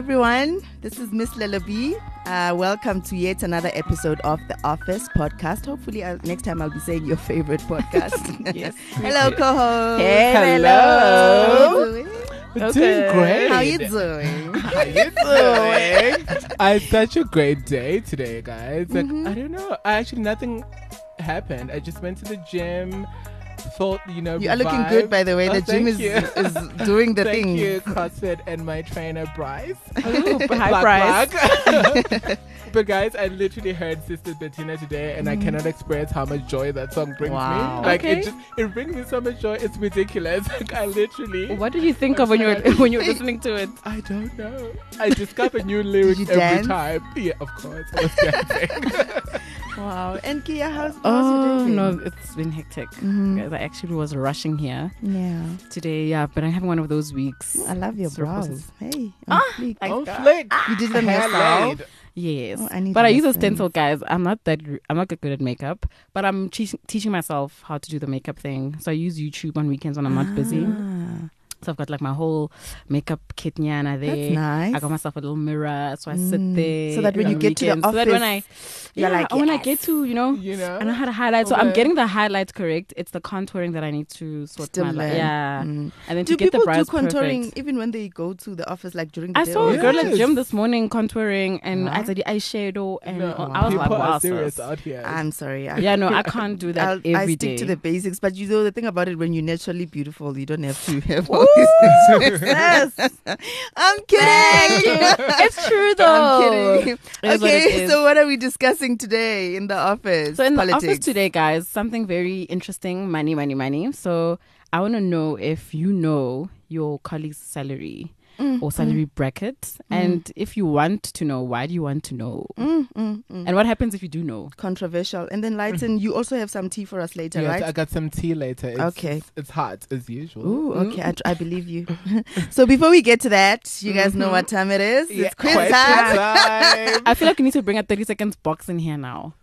everyone. This is Miss Lelabi. Uh, welcome to yet another episode of the Office podcast. Hopefully, uh, next time I'll be saying your favorite podcast. Yes. Hello, co-host. Hey, How hello. you doing? We're Okay. doing great. How you doing? How you doing? I had such a great day today, guys. Like Mm-hmm. I don't know. I actually nothing happened. I just went to the gym. Thought you know. You are looking good, by the way. Oh, the gym is, you. is doing the Thank thing. you, CrossFit, and my trainer Bryce. Ooh, hi, Bryce. but guys, I literally heard Sister Bethina today, and I mm. cannot express how much joy that song brings Wow. me. Like Okay. it just it brings me so much joy. It's ridiculous. Like I literally. What did you think of when you were when you were listening to it? I don't know. I discover new lyrics every dance? time. Yeah, of course. I was dancing. Wow. And Kea, how's, how's Oh your day no, it's been hectic. Mhm. Guys, I actually was rushing here Yeah. today. Yeah, but I'm having one of those weeks. I love your brows. process. Hey. Ah, on fleek. I- oh, God. flick. you did them Hair yourself? Yes, Oh, I need but I use a stencil, guys. I'm not that. I'm not that good at makeup, but I'm teach- teaching myself how to do the makeup thing. So I use YouTube on weekends when I'm not busy. So I've got like my whole makeup kit nyana there. That's nice. I got myself a little mirror, so I Mm. sit there. So that when you get to the weekends, so that when I, office, you're yeah, like, when I get to, you know, You know? I know how to highlight. So I'm getting the highlights correct. It's the contouring that I need to sort Still my life. learn. Yeah, Mm. and then Do to get the people do contouring perfect. even when they go to the office, like during the I day? I saw or a girl at Yes. gym this morning contouring, and I Huh? said the eyeshadow, and No, I was people like, wow, are serious sis. out here. I'm sorry. I, Yeah, no, I can't do that I'll, every I day. stick to the basics, but you know the thing about it when you're naturally beautiful, you don't have to have all extras. I'm kidding. it's true though. I'm kidding. Is what Okay, so what are we discussing today in the office? So in Politics. the office today, guys, something very interesting. Money, money, money. So I want to know if you know your colleague's salary Mm, or salary bracket, and if you want to know, why do you want to know? mm, mm, mm. And what happens if you do know? Controversial. And then Lyton, you also have some tea for us later, Yes, right? I got some tea later. It's, Okay. It's, it's hot as usual. Ooh, okay, I, I believe you. so before we get to that, you guys know what time it is. Yeah, It's quiz time. time. I feel like we need to bring a 30 seconds box in here now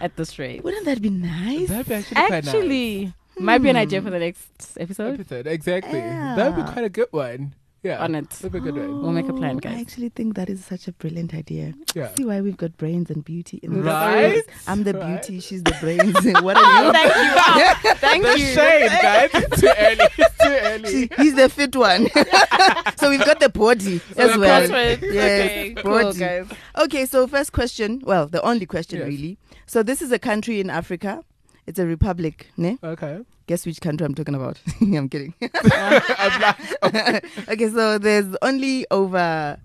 at this rate. Wouldn't that be nice? That'd be actually quite nice. Actually, might be an idea for the next episode episode. Exactly. That'd be quite a good one. Yeah. on it. That'd be a good one. We'll make a plan, Oh, guys. I actually think that is such a brilliant idea. Yeah. See why we've got brains and beauty in the Right? I'm the Right. beauty, she's the brains. what are you? Thank you. Ah, thank The you. shade, guys. It's too early. It's too early. She- He's the fit one. so we've got the body as The well. crossword. Yes, Okay, cool, body. guys. Okay, so first question. Well, the only question Yes. really. So this is a country in Africa. It's a republic, ne? Okay. Guess which country I'm talking about? I'm kidding. okay, so there's only over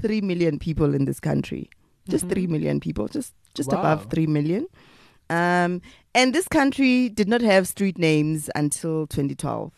three million people in this country. Just Mhm. three million people, just just Wow. above three million. Um, and this country did not have street names until 2012.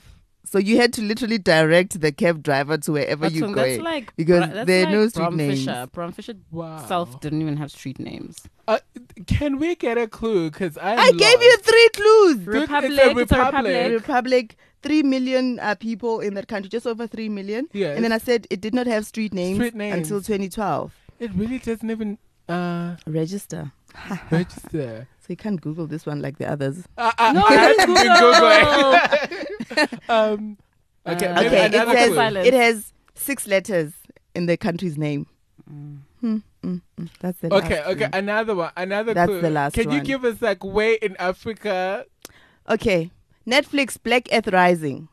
So you had to literally direct the cab driver to wherever But you so go. that's like because Bra- that's there are like no street Brom names. Fisher. Bram Fischer Wow. self didn't even have street names. Uh, can we get a clue? Because I I gave you three clues. Republic, it's a it's a republic. republic. Republic, three million uh, people in that country, just over three million. Yes. And then I said it did not have street names, Street names. until 2012. It really doesn't even uh, Register. register. So you can't Google this one like the others. Uh, uh, No, I had let's to Google. um, okay, Uh, Okay, it another says it has six letters in the country's name. Mm. Hmm, mm, mm. That's the Okay, last okay, one. another one, another That's clue. the last Can you one. give us like where in Africa? Okay, Netflix Black Earth Rising.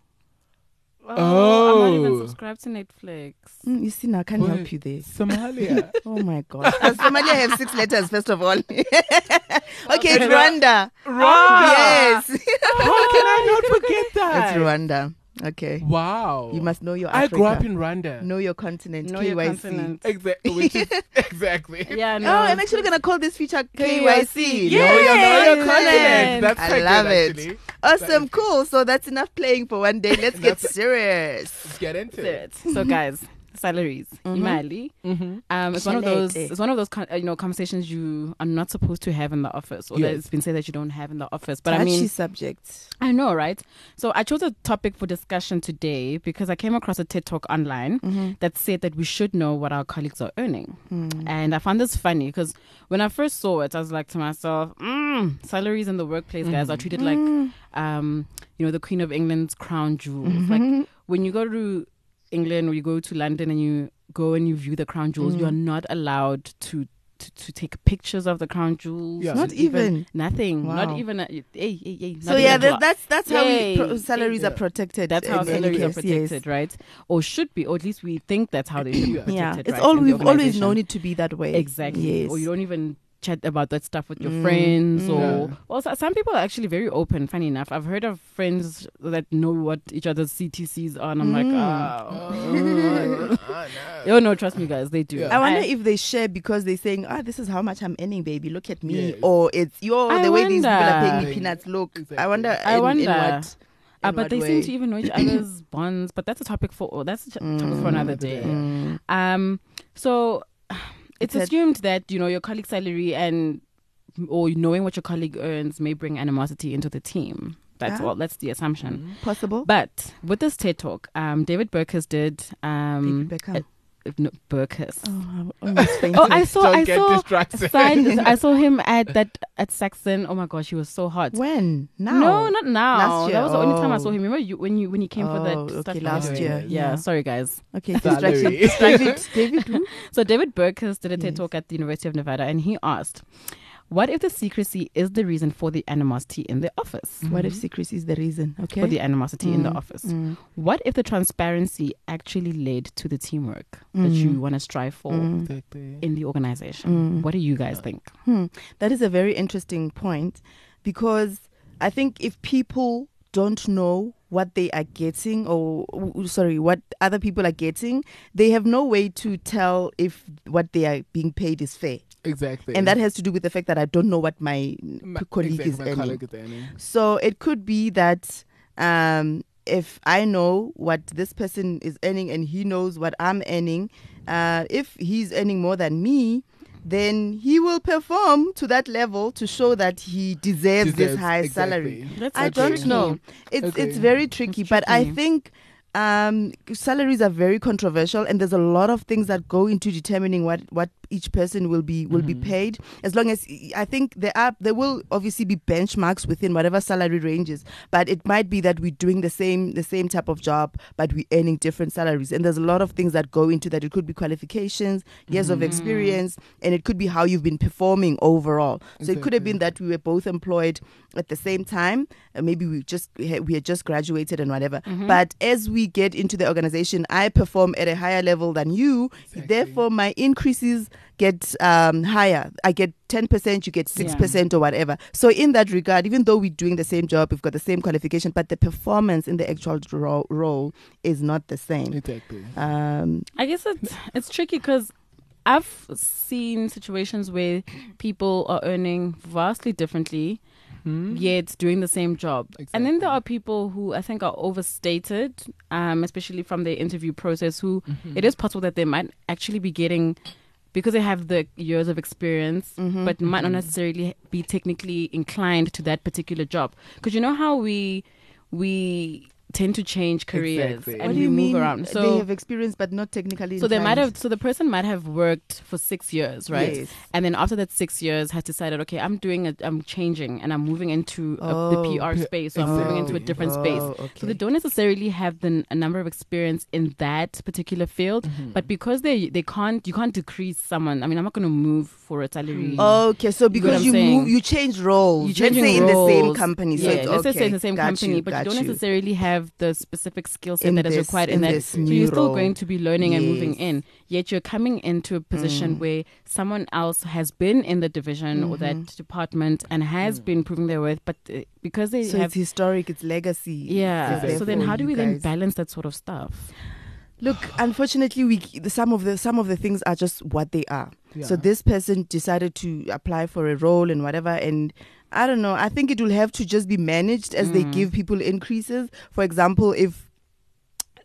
Oh, I'm not even Oh. subscribed to Netflix. Mm, you see, now I can't Wait. help you there. Somalia. Oh my God. Does Somalia have six letters, first of all? okay, it's Okay. Rwanda. Rwanda. Yes. How can I not forget that? It's Rwanda. Okay. Wow. You must know your I Africa. grew up in Rwanda. Know your continent. Know your continent. Exactly. Exactly. Yeah, no. Oh, I'm actually gonna call this feature KYC. KYC. Know your, know your continent. That's I love good, it. Actually. Awesome, cool. So that's enough playing for one day. Let's get serious. Let's get into it. It. So, guys, salaries. Mhm. Imali. Mm-hmm. Um, it's one of those. It's one of those you know conversations you are not supposed to have in the office, or that it's been said that you don't have in the office. But I Touchy mean, subject. I know, right? So I chose a topic for discussion today because I came across a TED talk online Mm-hmm. that said that we should know what our colleagues are earning. Mm. And I found this funny because when I first saw it, I was like to myself, mm, salaries in the workplace, guys, are treated like, Mm. um, you know, the Queen of England's crown jewels. Like when you go to England or you go to London and you go and you view the crown jewels, Mm. you're not allowed to. To, to take pictures of the crown jewels, Yeah. Not even. nothing, Wow. not even a, hey, hey, hey, not So even yeah, a that, that's that's how we, pro- salaries Yeah. are protected. That's how in any salaries are case, yes. protected, right? Or should be, or at least we think that's how they should be Yeah. protected. Yeah, it's right, all in we've always known it to be that way. Exactly. Yes. Or you don't even chat about that stuff with your Mm, friends. Or Yeah. well, so- some people are actually very open. Funny enough, I've heard of friends that know what each other's CTCs are, and I'm like, Mm. oh. Ah, oh no, trust me, guys, they do. Yeah. I wonder I- if they share because they're saying, "Ah, this is how much I'm earning, baby. Look at me," Yes. or it's yo I the way these people are paying me peanuts. Look, I wonder. I in, in wonder. what, Uh, but they way. seem to even know each other's bonds. But that's a topic for oh, that's a ch- topic for Mm. another day. Mm. Um, so it's It's assumed that you know your colleague's salary and or knowing what your colleague earns may bring animosity into the team. That's Ah. all. That's the assumption. Mm. possible. But with this TED talk, um, David Burkus did um, David Beckham. No, Burkus. oh, I. Oh, I saw, I get saw, signed, I saw him at that at Saxon. Oh my gosh, he was so hot. when now? No, not now. Last year. That was the only time I saw oh. him. Remember you, when you when he came for that Oh, stuff last year? year, Yeah, yeah. sorry guys. Okay, distraction. David, David? So David Burkus did a TED Yes. talk at the University of Nevada, and he asked, "What if the secrecy is the reason for the animosity in the office? What if secrecy is the reason? Okay. For the animosity in the Mm, office? mm, What if the transparency actually led to the teamwork that Mm. you want to strive for mm. Exactly. in the organization? What do you guys think? Hmm. That is a very interesting point because I think if people don't know what they are getting or sorry what other people are getting they have no way to tell if what they are being paid is fair Exactly. and that has to do with the fact that i don't know what my My- colleague exactly, is my earning colleague is earning. so it could be that um, if I know what this person is earning and he knows what I'm earning, uh, if he's earning more than me, then he will perform to that level to show that he deserves, this high exactly. salary. That's I don't tricky. know. It's Okay. it's very tricky, It's but I think um, salaries are very controversial, and there's a lot of things that go into determining what, what each person will be will be Mhm. paid. As long as I think there are there will obviously be benchmarks within whatever salary ranges, but it might be that we're doing the same the same type of job, but we're earning different salaries. And there's a lot of things that go into that. It could be qualifications, years of Mhm. experience, and it could be how you've been performing overall. So it could have been that we were both employed at the same time. Maybe we just we had, just graduated and whatever. Mhm. But as we get into the organization, I perform at a higher level than you. Exactly. Therefore, my increases get um, higher. I get ten percent, you get six percent or whatever. So in that regard, even though we're doing the same job, we've got the same qualification, but the performance in the actual ro- role is not the same. Exactly. Um, I guess it's it's tricky because I've seen situations where people are earning vastly differently Hmm? yet doing the same job. And then there are people who I think are overstated, um, especially from the interview process, who Mhm. it is possible that they might actually be getting because they have the years of experience, mhm. but might not Mhm. necessarily be technically inclined to that particular job. Because you know how we we tend to change careers Exactly. and what we you move mean? around. they have experience, but not technically. so they might have so the person might have worked for six years, right? Yes. And then after that six years, has decided, okay, I'm doing it, I'm changing, and I'm moving into a, the Oh. PR space, so I'm moving into a Exactly. different space. Oh, So they don't necessarily have the a number of experience in that particular field, Mhm. but because they they can't, you can't decrease someone. I mean, I'm not going to move for a salary. Okay, so because I'm you saying? move, you change roles. You let's changing in the same roles. company. So yeah, it's let's okay. just say in the same got company, you, but you don't you. necessarily have the specific skill set In that is this- required in, in that. So you're still going to be learning and moving in. Yet you're coming into a position Mm. where someone else has been in the division or that Mhm. department and has Mm. been proving their worth, but uh, because they So have it's historic. It's legacy. yeah. So then, how do we then balance that sort of stuff? Look, unfortunately, we some of the some of the things are just what they are. So this person decided to apply for a role and whatever, and I don't know. I think it will have to just be managed as they Mm. give people increases. For example, if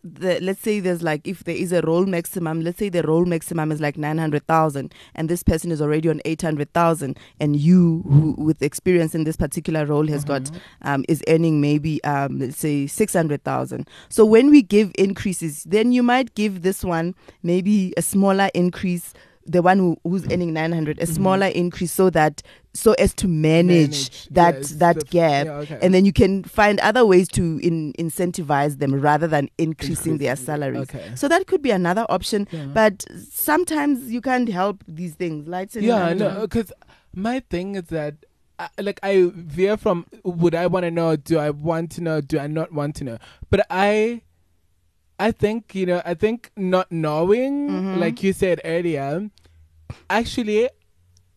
the let's say there's like if there is a role maximum, let's say the role maximum is like nine hundred thousand, and this person is already on eight hundred thousand, and you who with experience in this particular role has got Mhm. um, is earning maybe um, let's say 600,000. So when we give increases, then you might give this one maybe a smaller increase the one who, who's mm-hmm. earning 900 a mm-hmm. smaller increase so that so as to manage, Manage, that yes, that the- gap yeah, okay. and then you can find other ways to in, incentivize them rather than increasing their salaries Okay. so that could be another option Yeah. but sometimes you can't help these things lights and yeah, I know. no, because my thing is that. I, like I veer from would I want to know do I want to know do I not want to know but I I think you know I think not knowing Mhm. like you said earlier actually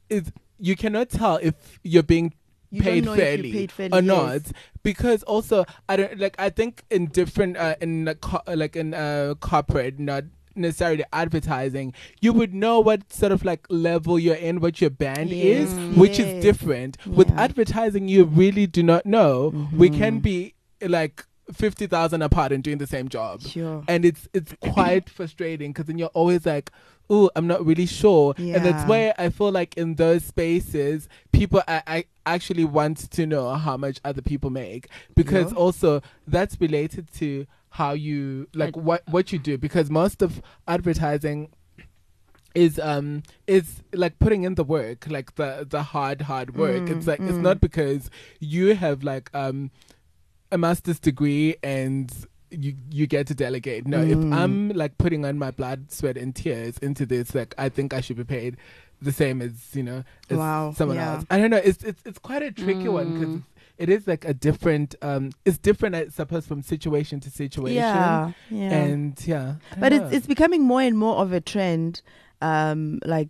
is you cannot tell if you're being You paid know if you're fairly, paid fairly, or yes. not because also I don't like I think in different uh, in co- like in uh, corporate not necessarily advertising you would know what sort of like level you're in what your band Yes, is which is different with advertising you really do not know we can Mhm. be like 50,000 apart and doing the same job. Sure. And it's it's quite frustrating because then you're always like oh i'm not really sure. And that's why i feel like in those spaces people I, I actually want to know how much other people make. Because Yeah. also that's related to how you like what what you do. Because most of advertising is um is like putting in the work like the the hard hard work. Mm, it's like it's mm. not because you have like um a master's degree and you you get to delegate. No, if Mm. I'm like putting on my blood, sweat, and tears into this, like I think I should be paid the same as you know as Wow, someone yeah. else. I don't know. It's it's it's quite a tricky one because Mm. it is like a different. Um, it's different, I suppose, from situation to situation. yeah yeah And yeah, but don't it's it's becoming more and more of a trend um like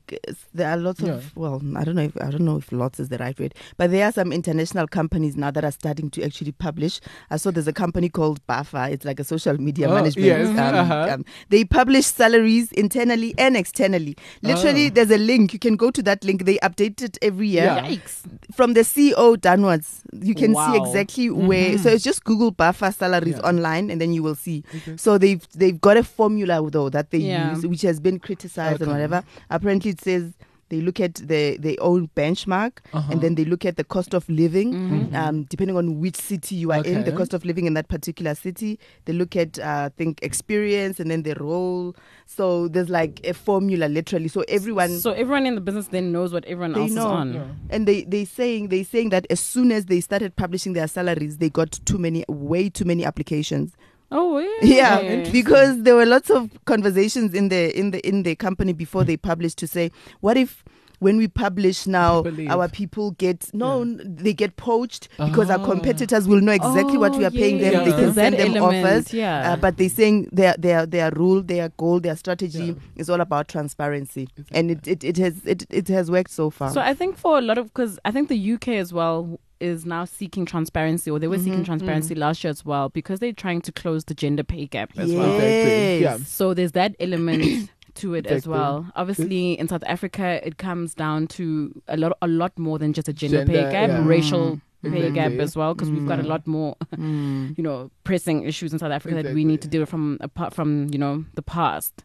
there are lots Yeah. of well i don't know if i don't know if lots is the right word but there are some international companies now that are starting to actually publish i saw there's a company called Buffer it's like a social media Oh, management yes, um, uh-huh. um, they publish salaries internally and externally literally Oh. there's a link you can go to that link they update it every year Yeah. Yikes. from the CEO downwards, you can see Wow. exactly where. So it's just Google Buffer salaries Yeah. online, and then you will see. Okay. So they've they've got a formula though that they Yeah. use, which has been criticized and Okay. Whatever. Apparently, it says they look at the their own benchmark, Uh-huh. and then they look at the cost of living. Mhm. Um, depending on which city you are in, the cost of living in that particular city, they look at uh, I think experience and then the role. So there's like a formula literally. So everyone So everyone in the business then knows what everyone They else know. is on. Yeah. and they they saying they saying that as soon as they started publishing their salaries they got too many way too many applications Oh yeah. yeah because there were lots of conversations in the in the in the company before they published to say what if when we publish now People our people get no n- they get poached because our Ah. competitors will know exactly what we Oh, are paying them yeah. they can send them element, offers Yeah. uh, but they're saying their their their rule their goal their strategy Yeah. is all about transparency and it, it, it has it, it has worked so far So I think for a lot of because I think the UK as well is now seeking transparency, or they were seeking Mhm, transparency last year as well because they're trying to close the gender pay gap as yes. well. Exactly. Yeah. So there's that element to it as well. Obviously, in South Africa, it comes down to a lot, a lot more than just a gender, pay gap, yeah. racial pay Exactly. gap as well, because we've got a Mm. lot more, Mm. you know, pressing issues in South Africa that we need to Exactly. deal from apart from you know the past.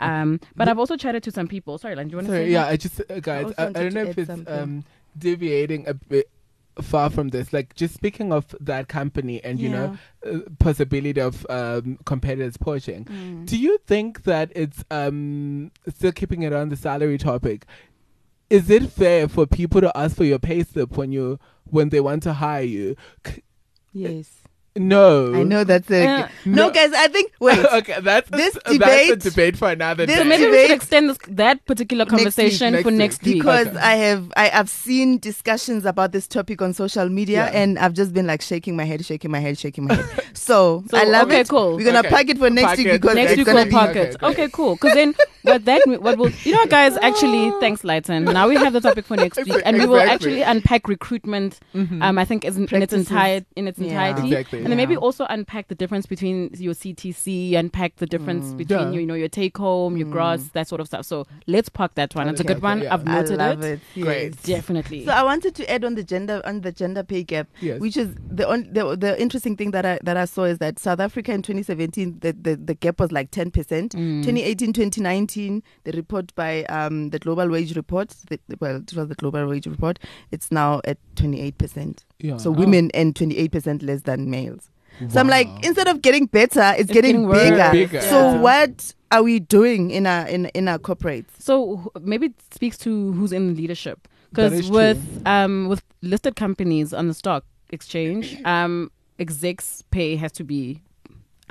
Um, but I've also chatted to some people. Sorry, Lan, do you want to say? yeah, I just uh, guys, also I, I don't know if it's um deviating a bit far from this. Like, just speaking of that company and you know uh, possibility of um competitors poaching. Mm. Do you think that it's um still keeping it on the salary topic? Is it fair for people to ask for your pay slip when you when they want to hire you? C- Yes. No, I know that's it. Uh, no, no. guys. I think wait. okay, that's This debate. that's a debate- debate for another this day. So maybe we Debate should extend this, that particular Next week, conversation next for next week. because Okay. I have I have seen discussions about this topic on social media, Yeah. and I've just been like shaking my head, shaking my head, shaking my head. So, So, I love okay, it. cool. We're gonna Okay. pack it for next Pack week it. because Next week gonna we'll be park Okay, it. okay. Okay, cool. Because then what that what will you know, guys? Actually, thanks, Lyton. Now we have the topic for next week, and we will actually unpack recruitment. Mhm. Um, I think is in, in its entire in its entirety, Exactly. And then maybe also unpack the difference between your CTC, unpack the difference Mm. between Yeah. your you know your take home, your Mm. gross, that sort of stuff. So let's park that one. It's a Okay, good one. okay, yeah. I've I noted love it. it. Great. yes. Definitely. So I wanted to add on the gender on the gender pay gap, Yes. which is the, on, the the interesting thing that I that I saw is that South Africa in 2017 the, the, the gap was like 10 percent. Mm. 2018 2019 the report by um the global wage report the, well it was the global wage report it's now at 28 percent yeah. so Oh. women earn 28 percent less than males So I'm like, instead of getting better, it's, It's getting, getting worse. bigger. Bigger. So Yeah. what are we doing in our in in our corporates? So maybe it speaks to who's in leadership. Because is with um with listed companies on the stock exchange, um execs pay has to be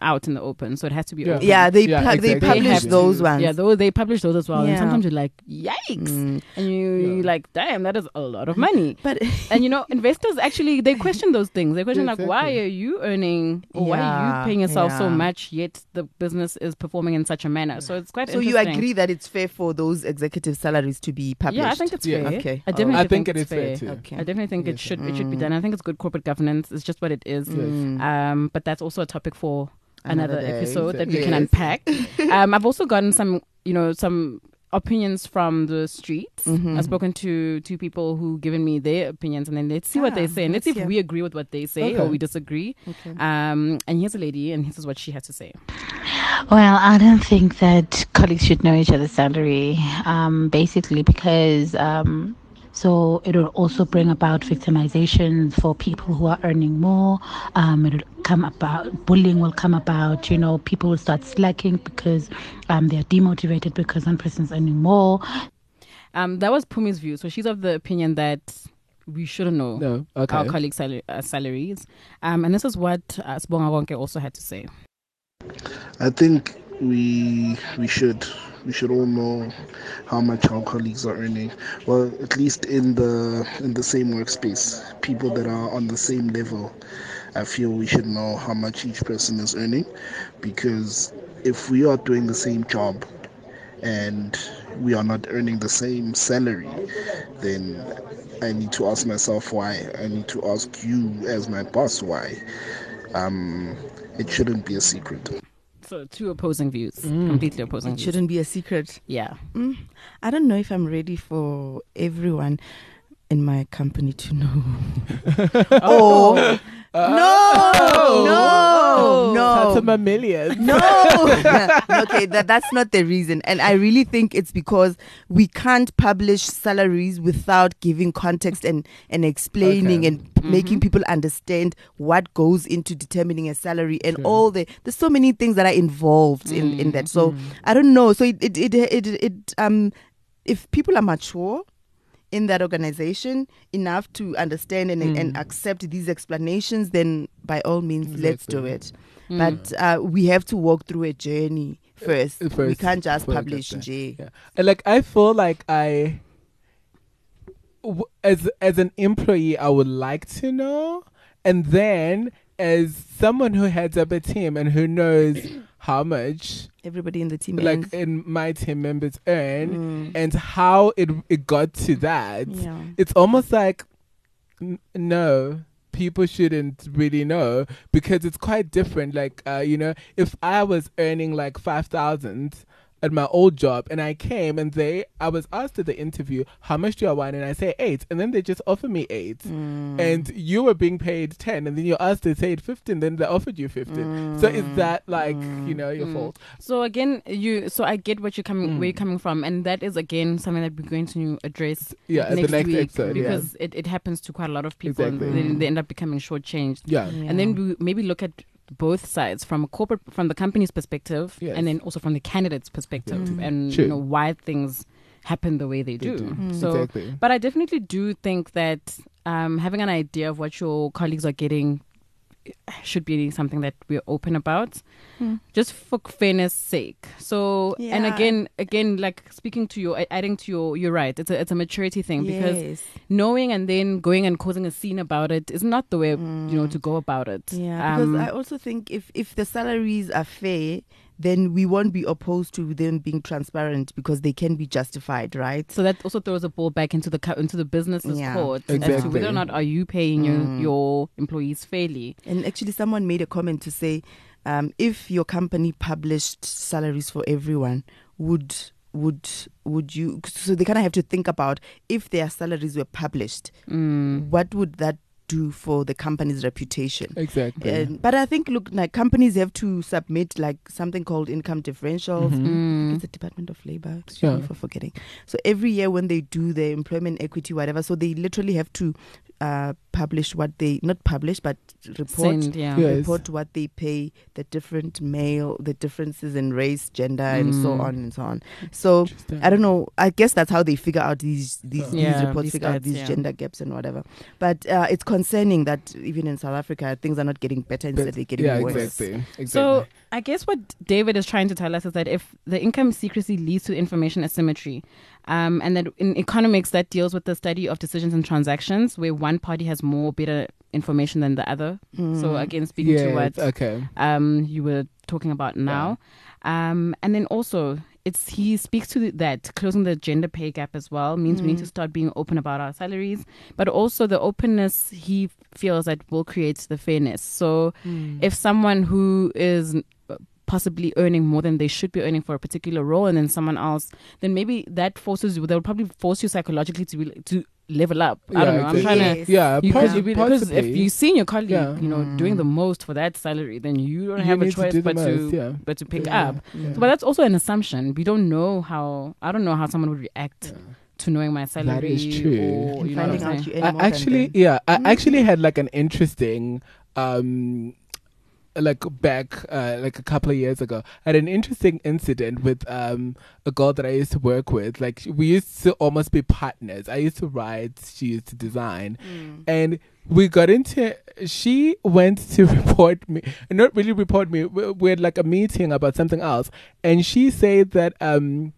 out in the open, so it has to be Yeah. open. Yeah, they Yeah, pu- they exactly. They publish have to- those ones. Yeah, though they publish those as well, and sometimes you're like, yikes, Mm. and you Yeah. you're like, damn, that is a lot of money. But and you know, investors actually they question those things. They question Yeah, like, why are you earning or why are you paying yourself so much yet the business is performing in such a manner? So it's quite so you agree that it's fair for those executive salaries to be published? Yeah, I think it's Yeah. fair. Okay. I definitely I think think it it's is fair too. Okay. I definitely think Yes, it should it mm. should be done. I think it's good corporate governance. It's just what it is. Mm. Um, but that's also a topic for another, Another episode that we Yes. can unpack. um, I've also gotten some, you know, some opinions from the streets. Mhm. I've spoken to two people who given me their opinions, and then let's see what they Ah, say, and let's see let's if hear. we agree with what they say or we disagree. Okay. Um, and here's a lady, and this is what she has to say. Well, I don't think that colleagues should know each other's salary, um, basically because um, so it will also bring about victimization for people who are earning more. Um, it'll come about bullying will come about. You know, people will start slacking because um, they are demotivated because one person's earning more. Um, that was Pumi's view. So she's of the opinion that we shouldn't know No. Okay. our colleagues' sal- uh, salaries. Um, and this is what uh, Sbonga Wonke also had to say. I think we we should we should all know how much our colleagues are earning. Well, at least in the in the same workspace, people that are on the same level. I feel we should know how much each person is earning, because if we are doing the same job and we are not earning the same salary, then I need to ask myself why. I need to ask you as my boss why. Um, it shouldn't be a secret. So two opposing views, Mm. completely opposing It views. shouldn't be a secret. Yeah. Mm, I don't know if I'm ready for everyone in my company to know. Oh. oh no, no, no, Fatima Millions. no. okay, that that's not the reason, and I really think it's because we can't publish salaries without giving context and and explaining Okay. and making people understand what goes into determining a salary and Sure. all the there's so many things that are involved in in that. So I don't know. So it it it it, it um if people are mature in that organization enough to understand and, and Mm. accept these explanations, then by all means, let's do it. Mm. But uh, we have to walk through a journey first. Uh, we can't just before I get publish. J. Yeah. And like I feel like I w- as as an employee I would like to know and then as someone who heads up a team and who knows how much Everybody in the team. like ends. in my team members earn Mm. and how it it got to that yeah. it's almost like n- no people shouldn't really know because it's quite different like uh, you know if i was earning like 5000 at my old job and i came and they i was asked at the interview how much do i want and i say 8 and then they just offer me 8 Mm. and you were being paid 10 and then you asked they said 15 then they offered you 15 so is that like you know your Mm. fault So again, you. So I get what you're coming, Mm. where you're coming from, and that is again something that we're going to address yeah next, the next week episode yeah because it, it happens to quite a lot of people, Exactly. and they, they end up becoming shortchanged. yeah And then we maybe look at both sides from a corporate, from the company's perspective, Yes. and then also from the candidate's perspective, Mm. and Sure. you know why things happen the way they They do. do. Mm. So, exactly but I definitely do think that um, having an idea of what your colleagues are getting should be something that we're open about Hmm. just for fairness sake. So and again again like speaking to you adding to your you're right it's a it's a maturity thing because knowing and then going and causing a scene about it is not the way you know to go about it. Yeah, Um, because I also think if if the salaries are fair, then we won't be opposed to them being transparent because they can be justified, right? so that also throws a ball back into the co- into the business's Yeah, court as to whether or not are you paying your, Mm. your employees fairly And actually, someone made a comment to say, um, if your company published salaries for everyone, would would would you? So they kind of have to think about if their salaries were published, mm. what would that do for the company's reputation. Exactly. And, but I think, look, like companies have to submit like something called income differentials. Mhm. Mm. It's the Department of Labor. Excuse Yeah. me for forgetting. So every year when they do their employment equity, whatever, so they literally have to uh, publish what they not publish but report Send, yeah. Yeah. Yes. report what they pay the different male, the differences in race, gender, and so Mm. on and so on. So I don't know. I guess that's how they figure out these these, Yeah, these reports these figure out these yeah. gender gaps and whatever. But uh, it's concerning that even in South Africa things are not getting better instead they're getting yeah, worse. exactly. exactly. So I guess what David is trying to tell us is that if the income secrecy leads to information asymmetry, um, and that in economics that deals with the study of decisions and transactions where one party has more better information than the other. So Mm. again, speaking yeah, to what okay. um, you were talking about now. Um, and then also, it's he speaks to that closing the gender pay gap as well means we need to mm. start being open about our salaries, but also the openness he feels that will create the fairness. So mm. if someone who is possibly earning more than they should be earning for a particular role and then someone else then maybe that forces you they'll probably force you psychologically to be, to level up i don't know i'm exactly. trying to Yeah, you, pos- cause be, because if possibly. you see your colleague, Yeah. you know, doing the most for that salary, then you don't You have a need to choice do the but to yeah. but to pick Yeah. up. Yeah. So, but that's also an assumption. We don't know how. I don't know how someone would react to knowing my salary. that is true. Or, And you know I'm out you I actually, yeah, I Mm-hmm. actually had like an interesting, um, like back, uh, like a couple of years ago, I had an interesting incident with um a girl that I used to work with. Like we used to almost be partners. I used to write, she used to design, Mm. and we got into. She went to report me, not really report me. We, we had like a meeting about something else, and she said that um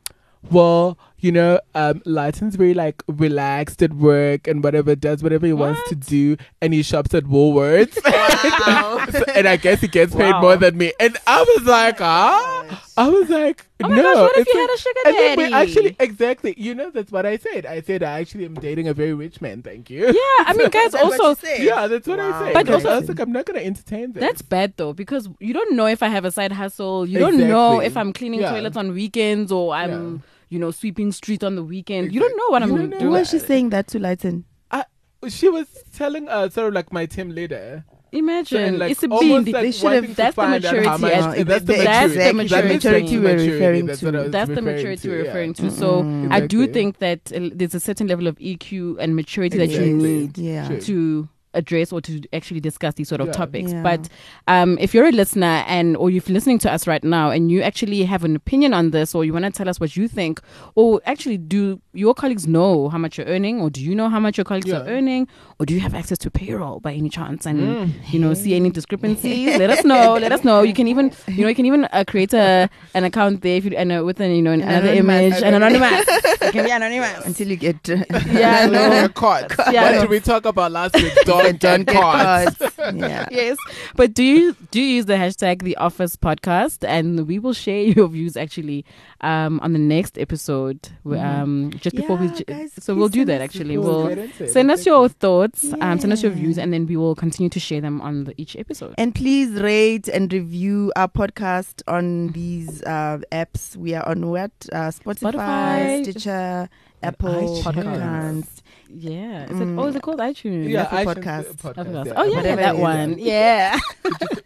well, you know, um, Lyton's very like relaxed at work and whatever, does whatever he wants to do, and he shops at Woolworths. So- and I guess he gets paid Wow. more than me. And I was like, ah, I was like, Oh my no. gosh, what if you like- had a sugar and then we daddy? actually, exactly, you know, that's what I said. I said I actually am dating a very rich man. Thank you. Yeah, I mean, guys, what also said? Yeah, that's what I Wow. said. But But also- I was like, I'm not gonna entertain this. That's bad though because you don't know if I have a side hustle. You don't know if I'm cleaning Yeah. toilets on weekends or I'm, Yeah. You know, sweeping street on the weekend. You don't know what You I'm don't know Who doing. was she saying that to Lyton? I, she was telling uh, sort of like my team leader. Imagine and, like, it's a almost being. like they should have- that's the find out how maturity much- as- that's the the that's the maturity. maturity. Maturity we're referring That's to. what That's the maturity to, we're yeah. referring to. So Mm. I do think that uh, there's a certain level of EQ and maturity that you need Yeah. True. to address or to actually discuss these sort of Yeah. topics. Yeah. But um, if you're a listener and or you're listening to us right now and you actually have an opinion on this or you want to tell us what you think or actually do your colleagues know how much you're earning or do you know how much your colleagues Yeah. are earning or do you have access to payroll by any chance and Mm. you know see any discrepancies let us know let us know you can even you know you can even uh, create a an account there if you and uh, with an you know another anonymous. image and anonymous it can be anonymous Until you get yeah no Get caught. Yeah, what no. did we talk about last week? Don't, don't get get caught. caught. Yeah. yes but do you do you use the hashtag the office podcast and we will share your views actually um on the next episode where, um just before we j- guys, so we'll do that actually we'll Get into it. send us your you. thoughts um send us your views and then we will continue to share them on the, each episode And please rate and review our podcast on these uh, apps. We are on what? Uh, Spotify, Spotify, Stitcher, Apple iTunes. Podcasts. Yeah is it Mm. oh is it called iTunes Yeah, Apple iTunes Podcast. podcast, Podcast. yeah. oh yeah, yeah that it is. one yeah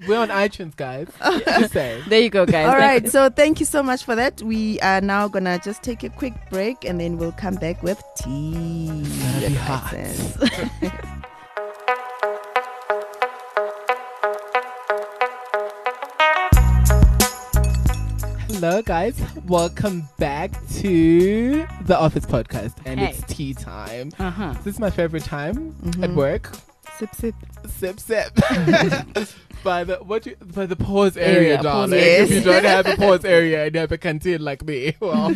We're on iTunes, guys. There you go guys All right. So thank you so much for that. We are now gonna just take a quick break and then we'll come back with tea. Gotta Hello, guys. Welcome back to the Office Podcast, and Hey. it's tea time. uh-huh This is my favorite time at Mhm. work. Sip, sip. Sip, sip. by the what you by the pause area, Area, pause darling. If you don't have a pause area and you have a canteen like me, well,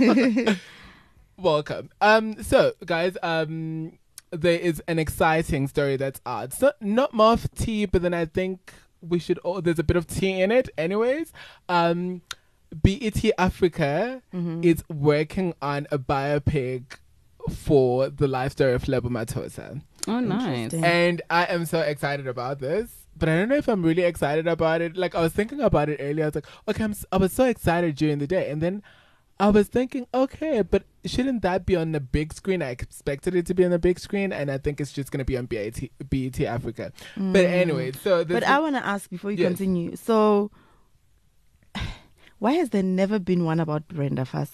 welcome. Um, so guys, um, there is an exciting story that's out. So not more tea, but then I think we should. Oh, there's a bit of tea in it, anyways. Um, BET Africa Mhm. is working on a biopic for the life story of Lebo Mathosa. oh nice And I am so excited about this. But I don't know if I'm really excited about it. Like I was thinking about it earlier. I was like, okay, I'm, s- I was so excited during the day, and then I was thinking, okay, but shouldn't that be on the big screen? I expected it to be on the big screen, and I think it's just going to be on BET, BET Africa. But anyway, so this Mm. But is- I want to ask before you Yes. continue. So, why has there never been one about Brenda Fassie?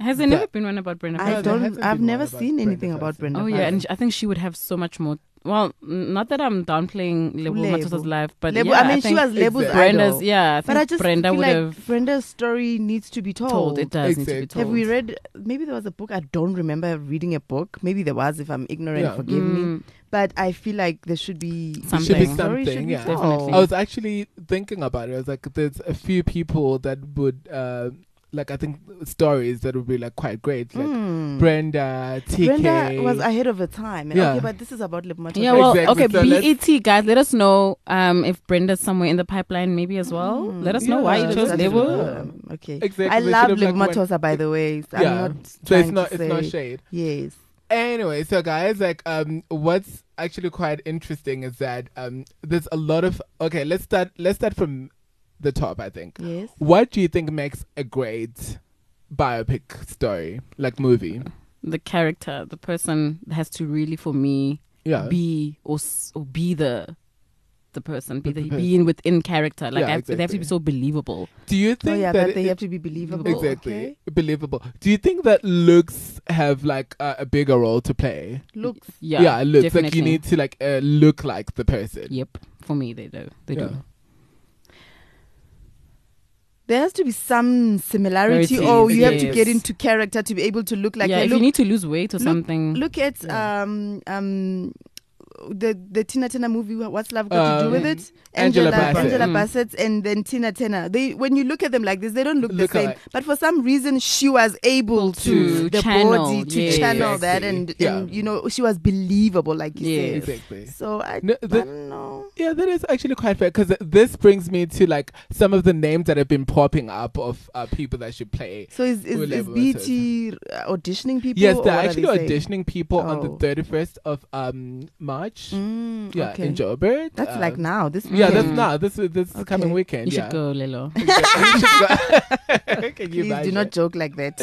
Has there That- never been one about Brenda? I don't. I've never seen Brenda anything about Brenda. Oh Fassie. yeah, and I think she would have so much more. Well, not that I'm downplaying Lebo Lebo. Mathosa's life, but Lebo- yeah, I mean, she think was Lebo's Exactly. Brenda's. Yeah, I think but I just Brenda feel would like have Brenda's story needs to be told. told. It does need to be told. Have we read? Maybe there was a book. I don't remember reading a book. Maybe there was. If I'm ignorant, Yeah. forgive me. Mm, But I feel like there should be Something. should be Story should something, be yeah. told. Definitely. I was actually thinking about it. I was like, there's a few people that would, uh, like, I think stories that would be like quite great, like Hmm. Brenda, TK. Brenda was ahead of her time. Yeah. Okay, but this is about Lebo Mathosa. Yeah, well, Exactly. okay, So BET guys, let us know um, if Brenda's somewhere in the pipeline, maybe as well. Mm. Let us know why Yeah, you chose that's Lebo. true. Um, okay. Exactly. I They love should have, Lebo like, Mathosa, by the way. I'm Yeah. not So it's not, it's not shade. Yes. Anyway, so guys, like, um, what's actually quite interesting is that um, there's a lot of okay. Let's start. Let's start from the top. I think. Yes. What do you think makes a great biopic story, like movie? The character, the person has to really, for me, Yeah. be or, or be the the person, be The the, person. being within character. Like Yeah, I have, they have to be so believable. do you Oh think yeah, that but they it- have to be believable. exactly Okay. believable? Do you think that looks have like a, a bigger role to play? Looks. Yeah, looks definitely. like you need to like uh, look like the person. Yep, for me they do. They Yeah. do. There has to be some similarity, Similarities, or you have to get into character to be able to look like. yeah, if look, you need to lose weight or look- something. look at Yeah. um um the the Tina Turner movie. What's Love Got to Do Um, with it? Angela Bassett. Angela Mm. Bassett, and then Tina Turner. They when you look at them like this, they don't look, Look the same. alike. But for some reason, she was able to, To the channel, body to yes. channel that, and Yeah. and you know she was believable, like you Yes. said. Exactly. So I, No, I don't know. Yeah, that is actually quite fair because this brings me to like some of the names that have been popping up of uh, people that should play. So is is, Who is level BT auditioning people? yes, they're what actually they auditioning people on the Oh. thirty first of um March. Mm, Yeah, okay. in Joburg. That's Um, like now. This Yeah, that's now. This is this Okay. coming weekend. you yeah. should go, Lelo. You. Can you Please do not joke like that.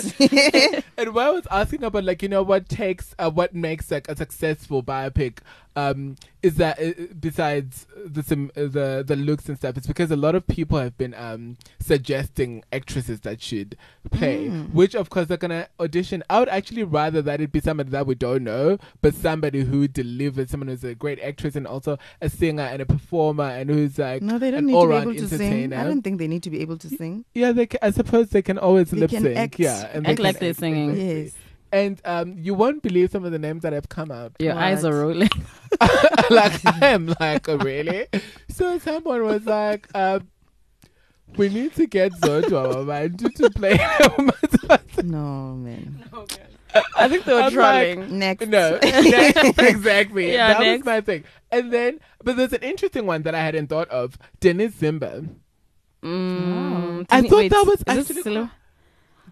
And what I was asking about, like, you know, what takes, uh, what makes like a successful biopic, um, is that uh, besides the sim- uh, the the looks and stuff, it's because a lot of people have been um suggesting actresses that should play, Mm. which of course they're gonna audition. I would actually rather that it be somebody that we don't know, but somebody who delivers, someone who's a great actress and also a singer and a performer and who's like no, they don't an need to be able to sing. I don't think they need to be able to sing. Yeah, they. Ca- I suppose they can always They lip can sync. act. Yeah, and Act they like can they're act, singing. Yes. And um, you won't believe some of the names that have come up. Your eyes What? are rolling. like I'm like, oh, really? So someone was like, um, we need to get Zodwa man to, to play. No, man. I think they were I'm like- Next. no, next, exactly. Yeah, that next. was my thing. And then, but there's an interesting one that I hadn't thought of. Denise Zimba. Mm, I thought wait, that was actually Silo?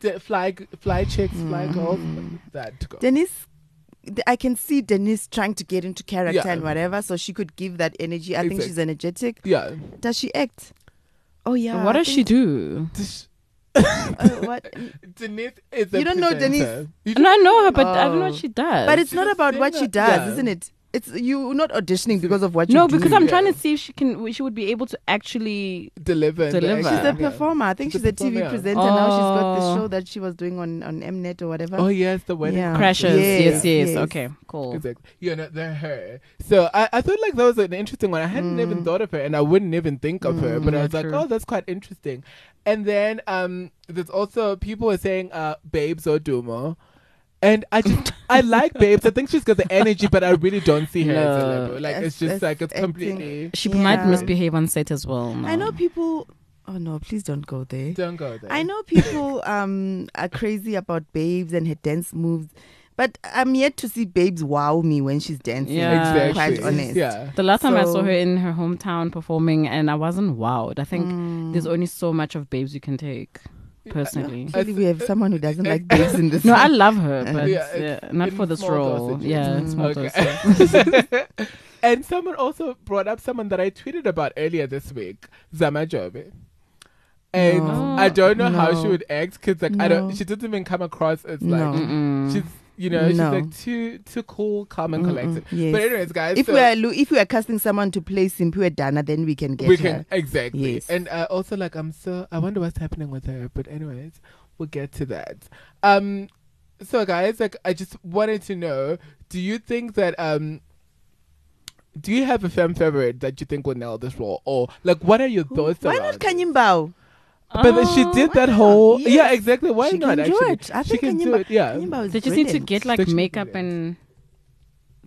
The fly, fly chicks, fly girls. Mm. That girl. Denise, I can see Denise trying to get into character Yeah. and whatever, so she could give that energy. I think she's energetic. yeah. Does she act? Oh yeah. what I does she think- do? Uh, what? Denise is a You don't know presenter. Denise? You No, I know her, but I don't know Oh. what she does. But it's She's not about what she does, Yeah. isn't it? It's you not auditioning because of what you no, do. because I'm Yeah. trying to see if she can. She would be able to actually. deliver. Deliver. She's a performer. I think She's she's a a TV performer, yeah. presenter now. She's got the Oh. show that she was doing on on Mnet or whatever. Oh yes, the wedding Yeah. Crashes. Yes, Yes, yes. yes. Okay, cool. Exactly. You know, they're her. So I, I thought like that was an interesting one. I hadn't even Mm. thought of her, and I wouldn't even think of her. But I Mm, was like, oh, that's quite interesting. And then um, there's also people were saying uh, Babes Wodumo. And I just I like Babes. I think she's got the energy, but I really don't see her as a No. level. Like That's- it's just that's like it's completely. She Yeah. might misbehave on set as well. I know people. Oh no! Please don't go there. Don't go there. I know people um are crazy about babes and her dance moves, but I'm yet to see babes wow me when she's dancing. Yeah, Exactly. quite honest. Yeah. The last time I saw her in her hometown performing, and I wasn't wowed. I think Mm. there's only so much of babes you can take. Personally, Clearly, we have someone who doesn't like babes in this. no, I love her, but Yeah, yeah, not for this role. dosages. Yeah, Mm. small Okay. doses. and someone also brought up someone that I tweeted about earlier this week, Zama Jobe. and No. I don't know how she would act because like I don't. She doesn't even come across as like she's you know she's like too too cool, calm and collected. Yes. But anyways, guys, if so we are lo- if we are casting someone to play Simphiwe Dana, then we can get we her. can exactly. Yes. And uh, also like I'm so I wonder what's happening with her. But anyways, we'll get to that. Um, so guys, like I just wanted to know, do you think that um. Do you have a fan favorite that you think will nail this role, or like what are your thoughts? Why around not? Kanyi Mbau? But then she oh, did that whole Yes. yeah exactly. Why she not can do actually? it. I she think can do it. Yeah, Kanyi Mbau is They just need to get like makeup and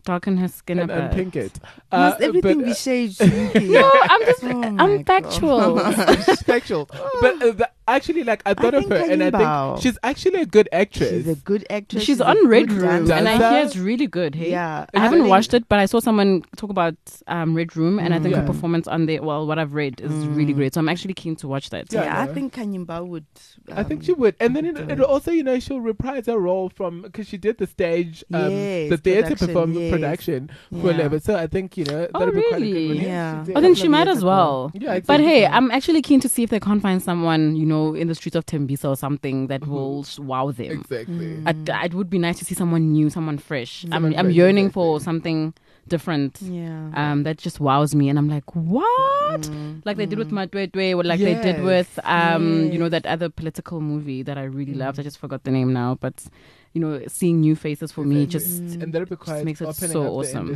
darken her skin and, a and pink it. Must everything but, be uh, shades? No, I'm just Oh I'm factual. factual. but uh, the, actually, like I thought of think her, and I think she's actually a good actress. She's a good actress. She's a on Red Room, dancer. and I hear it's really good. Hey, Yeah, I haven't think- watched it, but I saw someone talk about um, Red Room, and I think Yeah. her performance on there. Well, what I've read is really great, so I'm actually keen to watch that. Yeah, Yeah, I no. think Kanyi Mbau would. I think um, she would, and then it, it it. also, you know, she'll reprise her role from because she did the stage, um, Yes, the theater production, perform yes. Production for Yeah. Lebo. So I think you know Oh, that'll be quite a good really? Yeah. did. Oh, then she might as well. Yeah, But hey, I'm actually keen to see if they can't find someone, you know, in the streets of Tembisa or something that Mhm. will wow them. exactly. Mm. I- it would be nice to see someone new, someone fresh. I'm, Someone I'm yearning exactly. for something different. Yeah. Um, that just wows me, and I'm like, what? Mm, Like they did with. Matwetwe, or like they did with um, you know, that other political movie that I really Mm. loved. I just forgot the name now, but you know, seeing new faces for me just Mm. and that'll be quite makes it so awesome.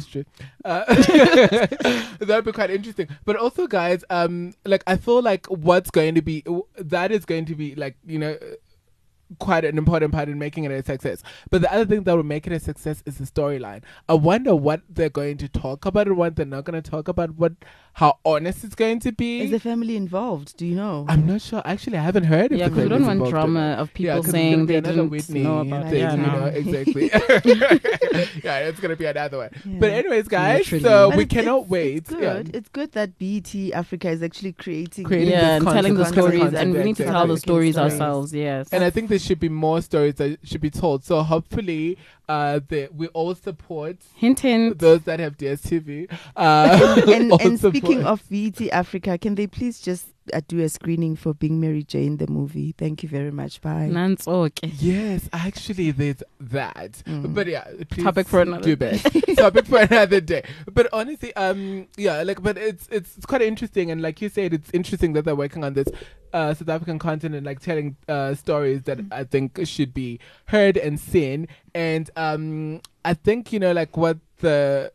Uh, that'd be quite interesting. But also, guys, um, like I feel like what's going to be that is going to be like you know. Quite an important part in making it a success. But the other thing that will make it a success is the storyline. I wonder what they're going to talk about and what they're not going to talk about. What, how honest it's going to be. Is the family involved? Do you know? I'm not sure. Actually, I haven't heard. if yeah, the because we don't want drama not. of Yeah, people 'cause it's saying they another didn't Whitney know about thing, it. Yeah, you know, exactly. yeah, it's gonna be another one. Yeah. But anyways, guys, Literally. so But we it's- cannot it's- wait. It's good. It's good that BET Africa is actually creating. Creating yeah, this and telling the stories, and we need to tell the stories Stories. ourselves. Yes. And I think there should be more stories that should be told. So hopefully, uh, the, we all support hint, hint. those that have DSTV. Uh, and, and speaking of BET Africa, can they please just uh, do a screening for Being Mary Jane the movie? Thank you very much. Bye. Nance okay. Yes, actually, there's that. Mm. But yeah, please Topic for another do day. Topic for another day. But honestly, um, yeah, like, but it's it's it's quite interesting, and like you said, it's interesting that they're working on this uh, South African content and like telling uh, stories that I think should be heard and seen. And um, I think you know, like what the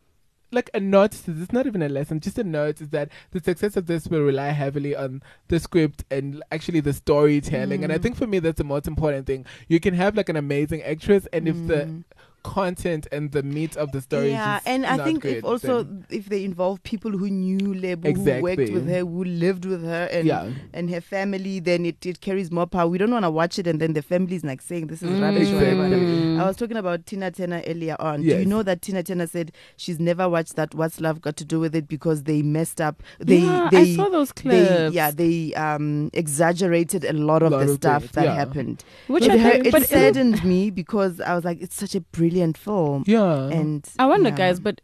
like a note is it's not even a lesson just a note is that the success of this will rely heavily on the script and actually the storytelling and i Mm. think for me that's the most important thing you can have like an amazing actress and if the Mm. Content and the meat of the story yeah, is and I think good, if also then- if they involve people who knew Lebo, who worked with her, who lived with her, and yeah and her family, then it, it carries more power. We don't want to watch it and then the family's like saying this is rubbish. Exactly. I was talking about Tina Turner earlier on. Do you know that Tina Turner said she's never watched that What's Love Got to Do with It because they messed up. They yeah, they I saw those clips. they yeah they um exaggerated a lot of Lot the of stuff things, that yeah. happened. Which it, I hurt- think, it but saddened me because I was like, it's such a brilliant film. yeah And I wonder, yeah. guys, but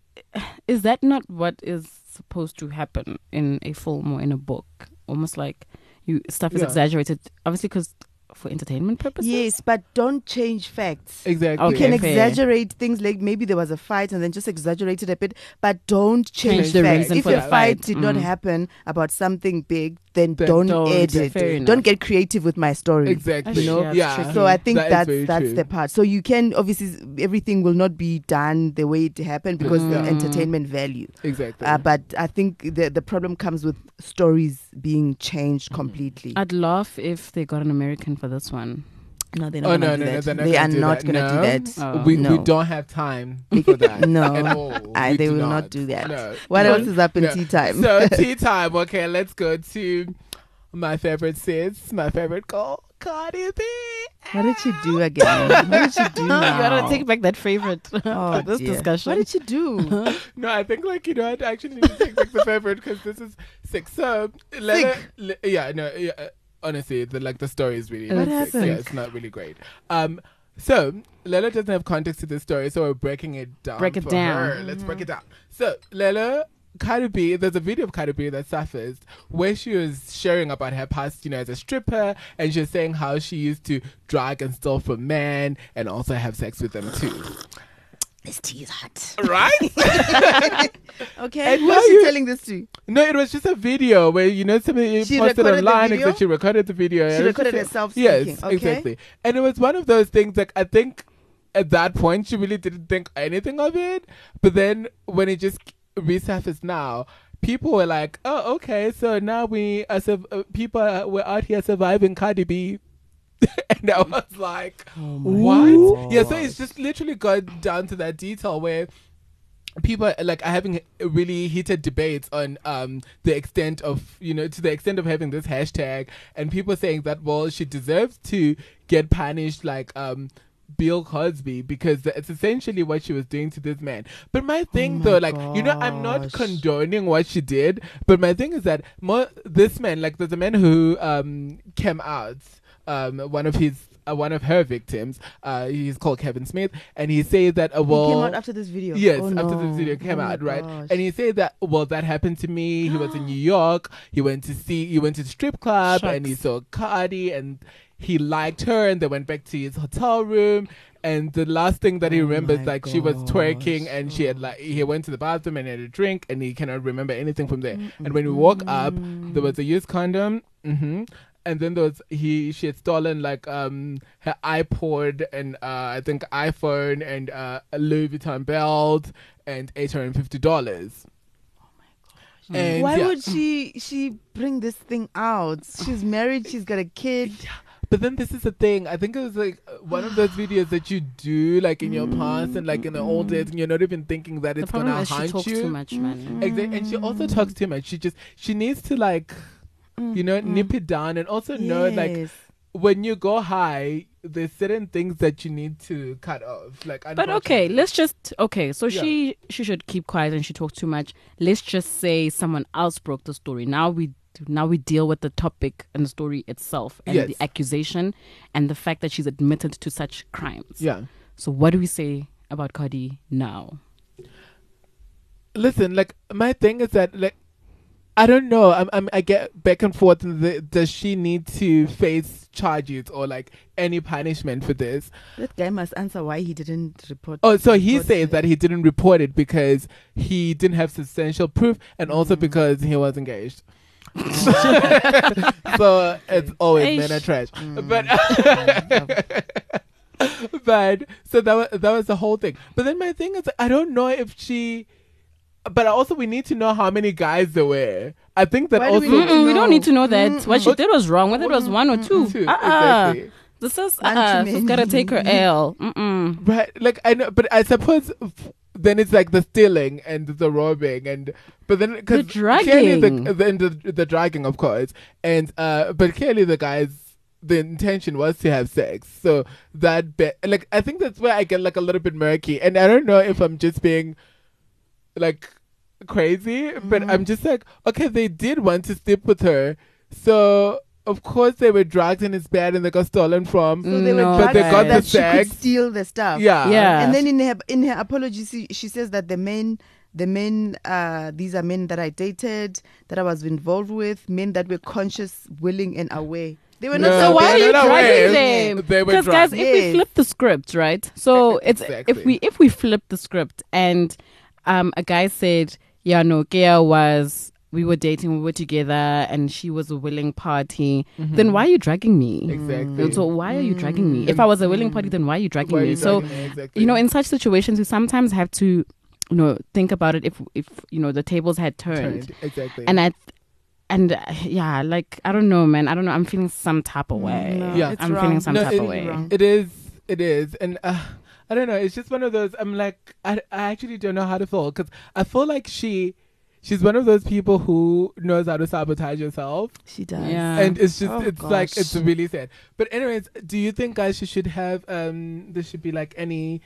is that not what is supposed to happen in a film or in a book? Almost like you stuff is Yeah. exaggerated, obviously, because for entertainment purposes. Yes, but don't change facts. exactly You Okay, can fair. exaggerate things like maybe there was a fight and then just exaggerate it a bit, but don't change, Change the facts. reason if for a fight fight. did not Mm. happen about something big, then, Then don't, don't. edit. Fair. Don't get creative with my story. exactly You know? yeah Tricky. So I think That is that's that's true. the part. So you can obviously everything will not be done the way it happened because the Mm. entertainment value. exactly Uh, but I think the the problem comes with stories being changed completely. I'd laugh if they got an American for this one. No, they're Oh not no gonna no do no! that. They're not they gonna are do not that. gonna no. do that. Oh. we, we don't have time for that No. I- they will not do that. No. What No. else is up in No. tea time? So tea time. Okay, let's go to my favorite sis, my favorite girl, Cardi B. what did you do again? What did you do you gotta take back that favorite. Oh, this dear. discussion. What did you do? No, I think like you know, I actually need to take back the favorite because this is sick. So, Lena, le- yeah, no, yeah, uh, honestly, the like the story is really What happened? Yeah, it's not really great. Um, so Lelo doesn't have context to this story, so we're breaking it down. Break it for down. her. Let's break it down. So Lelo Cardi B, there's a video of Cardi B that surfaced where she was sharing about her past, you know, as a stripper, and she was saying how she used to drag and steal from men and also have sex with them too. This tea is hot. Right? Okay, And who she you- telling this to? no, it was just a video where you know somebody She posted online except she recorded the video. She and recorded just herself Yes, speaking, okay. exactly. And it was one of those things like I think at that point she really didn't think anything of it, but then when it just resurfaced now. People were like, "Oh, okay. So now we, as a uh, people, uh, we're out here surviving Cardi B," and I was like, "What?" Yeah. So it's just literally got down to that detail where people like are having really heated debates on um the extent of you know to the extent of having this hashtag and people saying that well she deserves to get punished like um Bill Cosby because it's essentially what she was doing to this man. But my thing Oh my though, like you know, I'm not condoning what she did, but my thing is that more this man, like there's a man who um came out, um one of his uh, one of her victims, uh he's called Kevin Smith, and he said that uh, well he came out after this video. Yes, Oh, after the video came Oh out, right? gosh. And he said that well, that happened to me. He was in New York. He went to see. He went to the strip club and he saw Cardi, and he liked her. And they went back to his hotel room. And the last thing that he Oh remembers, like she was twerking, and she had like he went to the bathroom and had a drink, and he cannot remember anything from there. And when we woke up, there was a used condom. hmm and then there was he she had stolen like um her iPod and uh I think iPhone and uh, a Louis Vuitton belt and eight hundred and fifty dollars. Oh and Why yeah. would she she bring this thing out? She's married. She's got a kid. But then this is the thing. I think it was like one of those videos that you do like in your past and like in the old days, and you're not even thinking that The it's gonna is she haunt talks you. too much, man. Exactly. And she also talks too much. She just she needs to like Mm, you know mm. nip it down and also know like when you go high, there's certain things that you need to cut off. Like, But okay, let's just okay. So Yeah. she she should keep quiet and she talks too much. Let's just say someone else broke the story. Now we now we deal with the topic and the story itself and Yes. the accusation and the fact that she's admitted to such crimes. yeah. So what do we say about Cardi now? Listen, like my thing is that like I don't know. I'm, I'm I get back and forth. The, does she need to face charges or like any punishment for this? That guy must answer why he didn't report. Oh, so he report says it. that he didn't report it because he didn't have substantial proof, and also Mm. because he was engaged. so it's always men are trash. Mm. But but so that was that was the whole thing. But then my thing is, I don't know if she. But also, we need to know how many guys there were. I think that Why do also we Mm-mm, we don't need to know that Mm-mm. what she But- did was wrong. Whether it was one or two. Two, Uh-uh. exactly. This is One uh, she's gotta take her L. Mm-mm. Right, like I know, but I suppose f- then it's like the stealing and the robbing and but then because clearly dragging. the, the the the dragging of course and uh but clearly the guys the intention was to have sex so that be- like I think that's where I get like a little bit murky and I don't know if I'm just being like crazy but Mm-hmm. I'm just like okay they did want to sleep with her so. Of course, they were drugged in his bed and they got stolen from. So they were No, But they got that the she sex. could steal the stuff. Yeah, Yeah. And then in her in her apology, she, she says that the men, the men, uh, these are men that I dated, that I was involved with, men that were conscious, willing, and aware. They were not. No, So so why they are you were not dragging them? Because guys, drugged. if we flip the script, right? So it's Exactly. if we if we flip the script and um a guy said, Yeah, no, Gea was we were dating, we were together and she was a willing party, then why are you dragging me? Exactly. So why are you dragging me? If I was a willing party, then why are you dragging Why are me? you So me? Exactly. you know, in such situations, we sometimes have to, you know, think about it. If if you know the tables had turned, Turned, exactly. and I, and uh, yeah, like I don't know, man. I don't know. I'm feeling some type of way. No, Yeah. it's I'm wrong. feeling some No, type it- of way. it is, it is, and uh, I don't know. It's just one of those. I'm like, I, I actually don't know how to feel because I feel like she, she's one of those people who knows how to sabotage herself, She does. Yeah. and it's just, Oh, it's like, it's really sad. But anyways, do you think guys she should have, um, there should be like any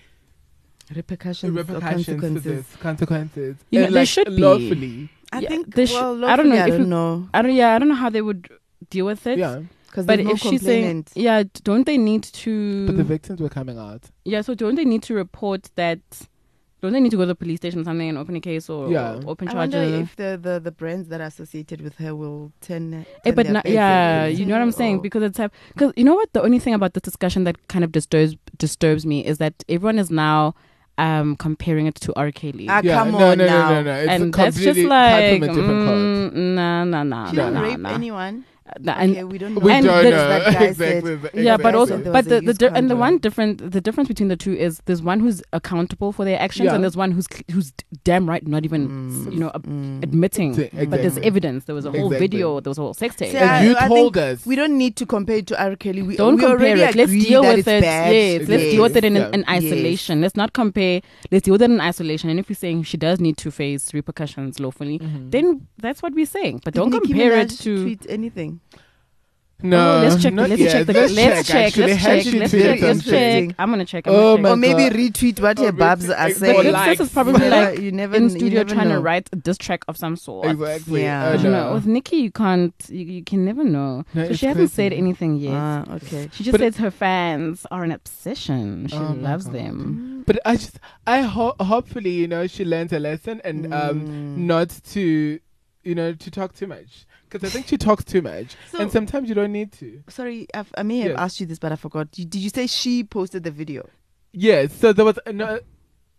Repercussions, repercussions to consequences. this, consequences? You know, And, there like, should be. lawfully. I Yeah, think. they sh- well, I don't know lawfully, I if don't you- know I don't. Yeah, I don't know how they would deal with it. Yeah, because But no if she's saying, yeah, don't they need to? but the victims were coming out. yeah, so don't they need to report that? don't they need to go to the police station or something and open a case or, Yeah. or open I wonder if the, the, the brands that are associated with her will turn. Eh, turn but their not, yeah, you know what I'm saying or- because it's because you know what the only thing about this discussion that kind of disturbs disturbs me is that everyone is now um comparing it to R. Kelly. Ah, yeah, come no, on no, now. no, no, no. It's and a that's just like cut from a different cloth. mm, nah, nah, nah, She nah, didn't nah, rape nah. anyone. Nah, and- okay, we don't know. We And don't the- know that guy exactly. said- yeah, but also, but the, the di- and the one different, the difference between the two is there's one who's accountable for their actions, Yeah. and there's one who's who's damn right not even, Mm. you know, ab- Mm. admitting. Exactly. But there's evidence. There was a whole Exactly. video. There was a whole sex tape. See, And I- you I told us. We don't need to compare it to R. Kelly. We, Don't we compare already it. Let's deal with it. Bad. Yes, let's Yes. deal with it in, Yeah. in isolation. Let's not compare. Let's deal with it in isolation. And if we're saying she does need to face repercussions lawfully, Mhm. then that's what we're saying. But Did don't Nicki compare it to. tweet anything. No, Oh, let's check. not Let's yet. check. The, let's, let's check. actually. Let's Has check. Let's check. Let's something? check. I'm gonna check. I'm Oh gonna my check. or maybe retweet what Or her babs are saying. But Like- this is probably like you never, in you studio never trying know. to write a diss track of some sort. Exactly. Yeah. I I don't know. know. With Nicki, you can't. You, you can never know. No, so it's she hasn't said anything yet. Ah, okay. she just But- said her fans are an obsession. She Oh loves them. But I just, I ho- hopefully, you know, she learns a lesson and um, Mm. not to, you know, to talk too much. Because I think she talks too much, So- and sometimes you don't need to. Sorry, I've, I may have Yes. asked you this, but I forgot. Did you say she posted the video? Yes. So there was no,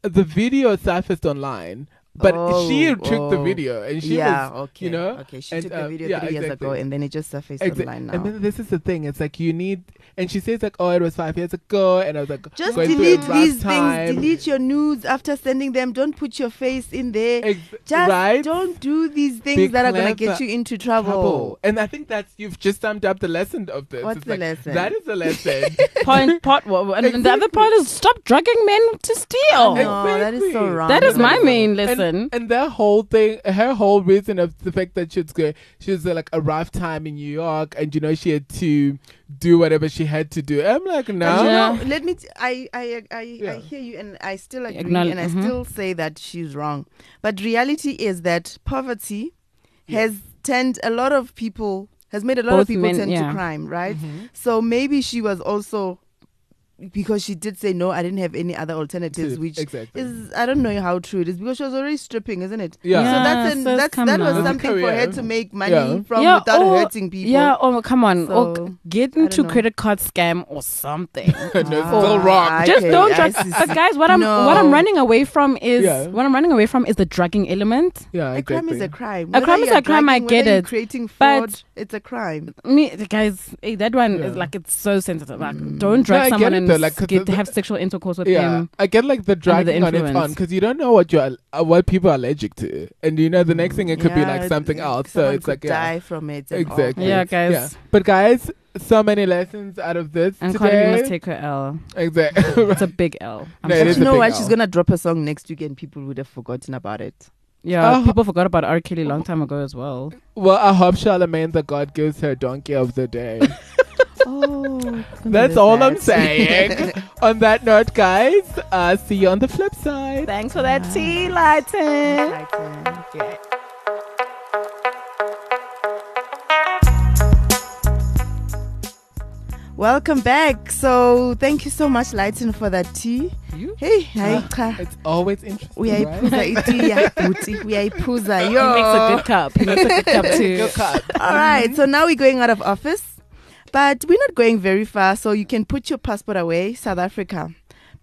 the video surfaced online, but she Oh, took the oh. video and she yeah, was, okay. you know, okay. She and, took the uh, video yeah, three years ago, and then it just surfaced Exa- online now. And then this is the thing. It's like you need, and she says like, "Oh, it was five years ago," and I was like, just going through a delete rough these time. things. Delete your nudes after sending them. Don't put your face in there. Ex- Just right? don't do these things Be that are gonna get you into trouble. trouble. And I think that's you've just summed up the lesson of this. What's It's the like, lesson? That is the lesson. Point, part, well, and the other part is stop drugging men to steal. No, that is so wrong. That is my main lesson. And that whole thing, her whole reason of the fact that she was going, she was uh, like a rough time in New York, and you know she had to do whatever she had to do. I'm like, no, But you know, let me. T- I I I, Yeah. I hear you, and I still agree, Acknowledge- and I mhm. still say that she's wrong. But reality is that poverty has turned a lot of people has made a lot Both of people men- turn yeah. to crime, right? Mm-hmm. So maybe she was also because she did say no, I didn't have any other alternatives, which exactly. is I don't know how true it is because she was already stripping, isn't it? Yeah. So that's an, so that's that was now. something for her to make money Yeah. from Yeah, without or- hurting people. Yeah, oh come on, or So, get into credit card scam or something. no, it's Ah, still wrong. Just Okay, don't I drug. But guys, what I'm what I'm running away from is Yeah. what I'm running away from is the drugging element. yeah, A crime is a crime. A crime is a crime, I get it. Creating But- fraud, it's a crime. Me, the guys, hey, that one Yeah. is like it's so sensitive. Like, Mm. don't No, drug someone it and though, like, 'cause get, the- have sexual intercourse with yeah, them. I get like the the dragging on its influence. own because you don't know what you're uh, what people are allergic to, and you know the next thing it could be like something it- else. So it's could like yeah, die from it. and all exactly. Yeah, guys. Yeah. But guys, so many lessons out of this And Cardi must take her L. exactly. It's a big L. I'm No, it sorry. you a know big what? L. She's gonna drop a song next week, and people would have forgotten about it. Yeah, Uh, people forgot about R. Kelly a long time ago as well. well, I hope Charlemagne the God gives her donkey of the day. Oh, That's all I'm saying. on that note, guys, uh, see you on the flip side. Thanks for that tea, Lyton. Welcome back. So thank you so much, Lyton, for that tea. You? Hey, hi. It's always interesting. uyayiphuza right? iti yakuthi uyayiphuza He yo makes a good cup. He makes a good cup too. Good cut. all right so now we're going out of office but we're not going very far so you can put your passport away south africa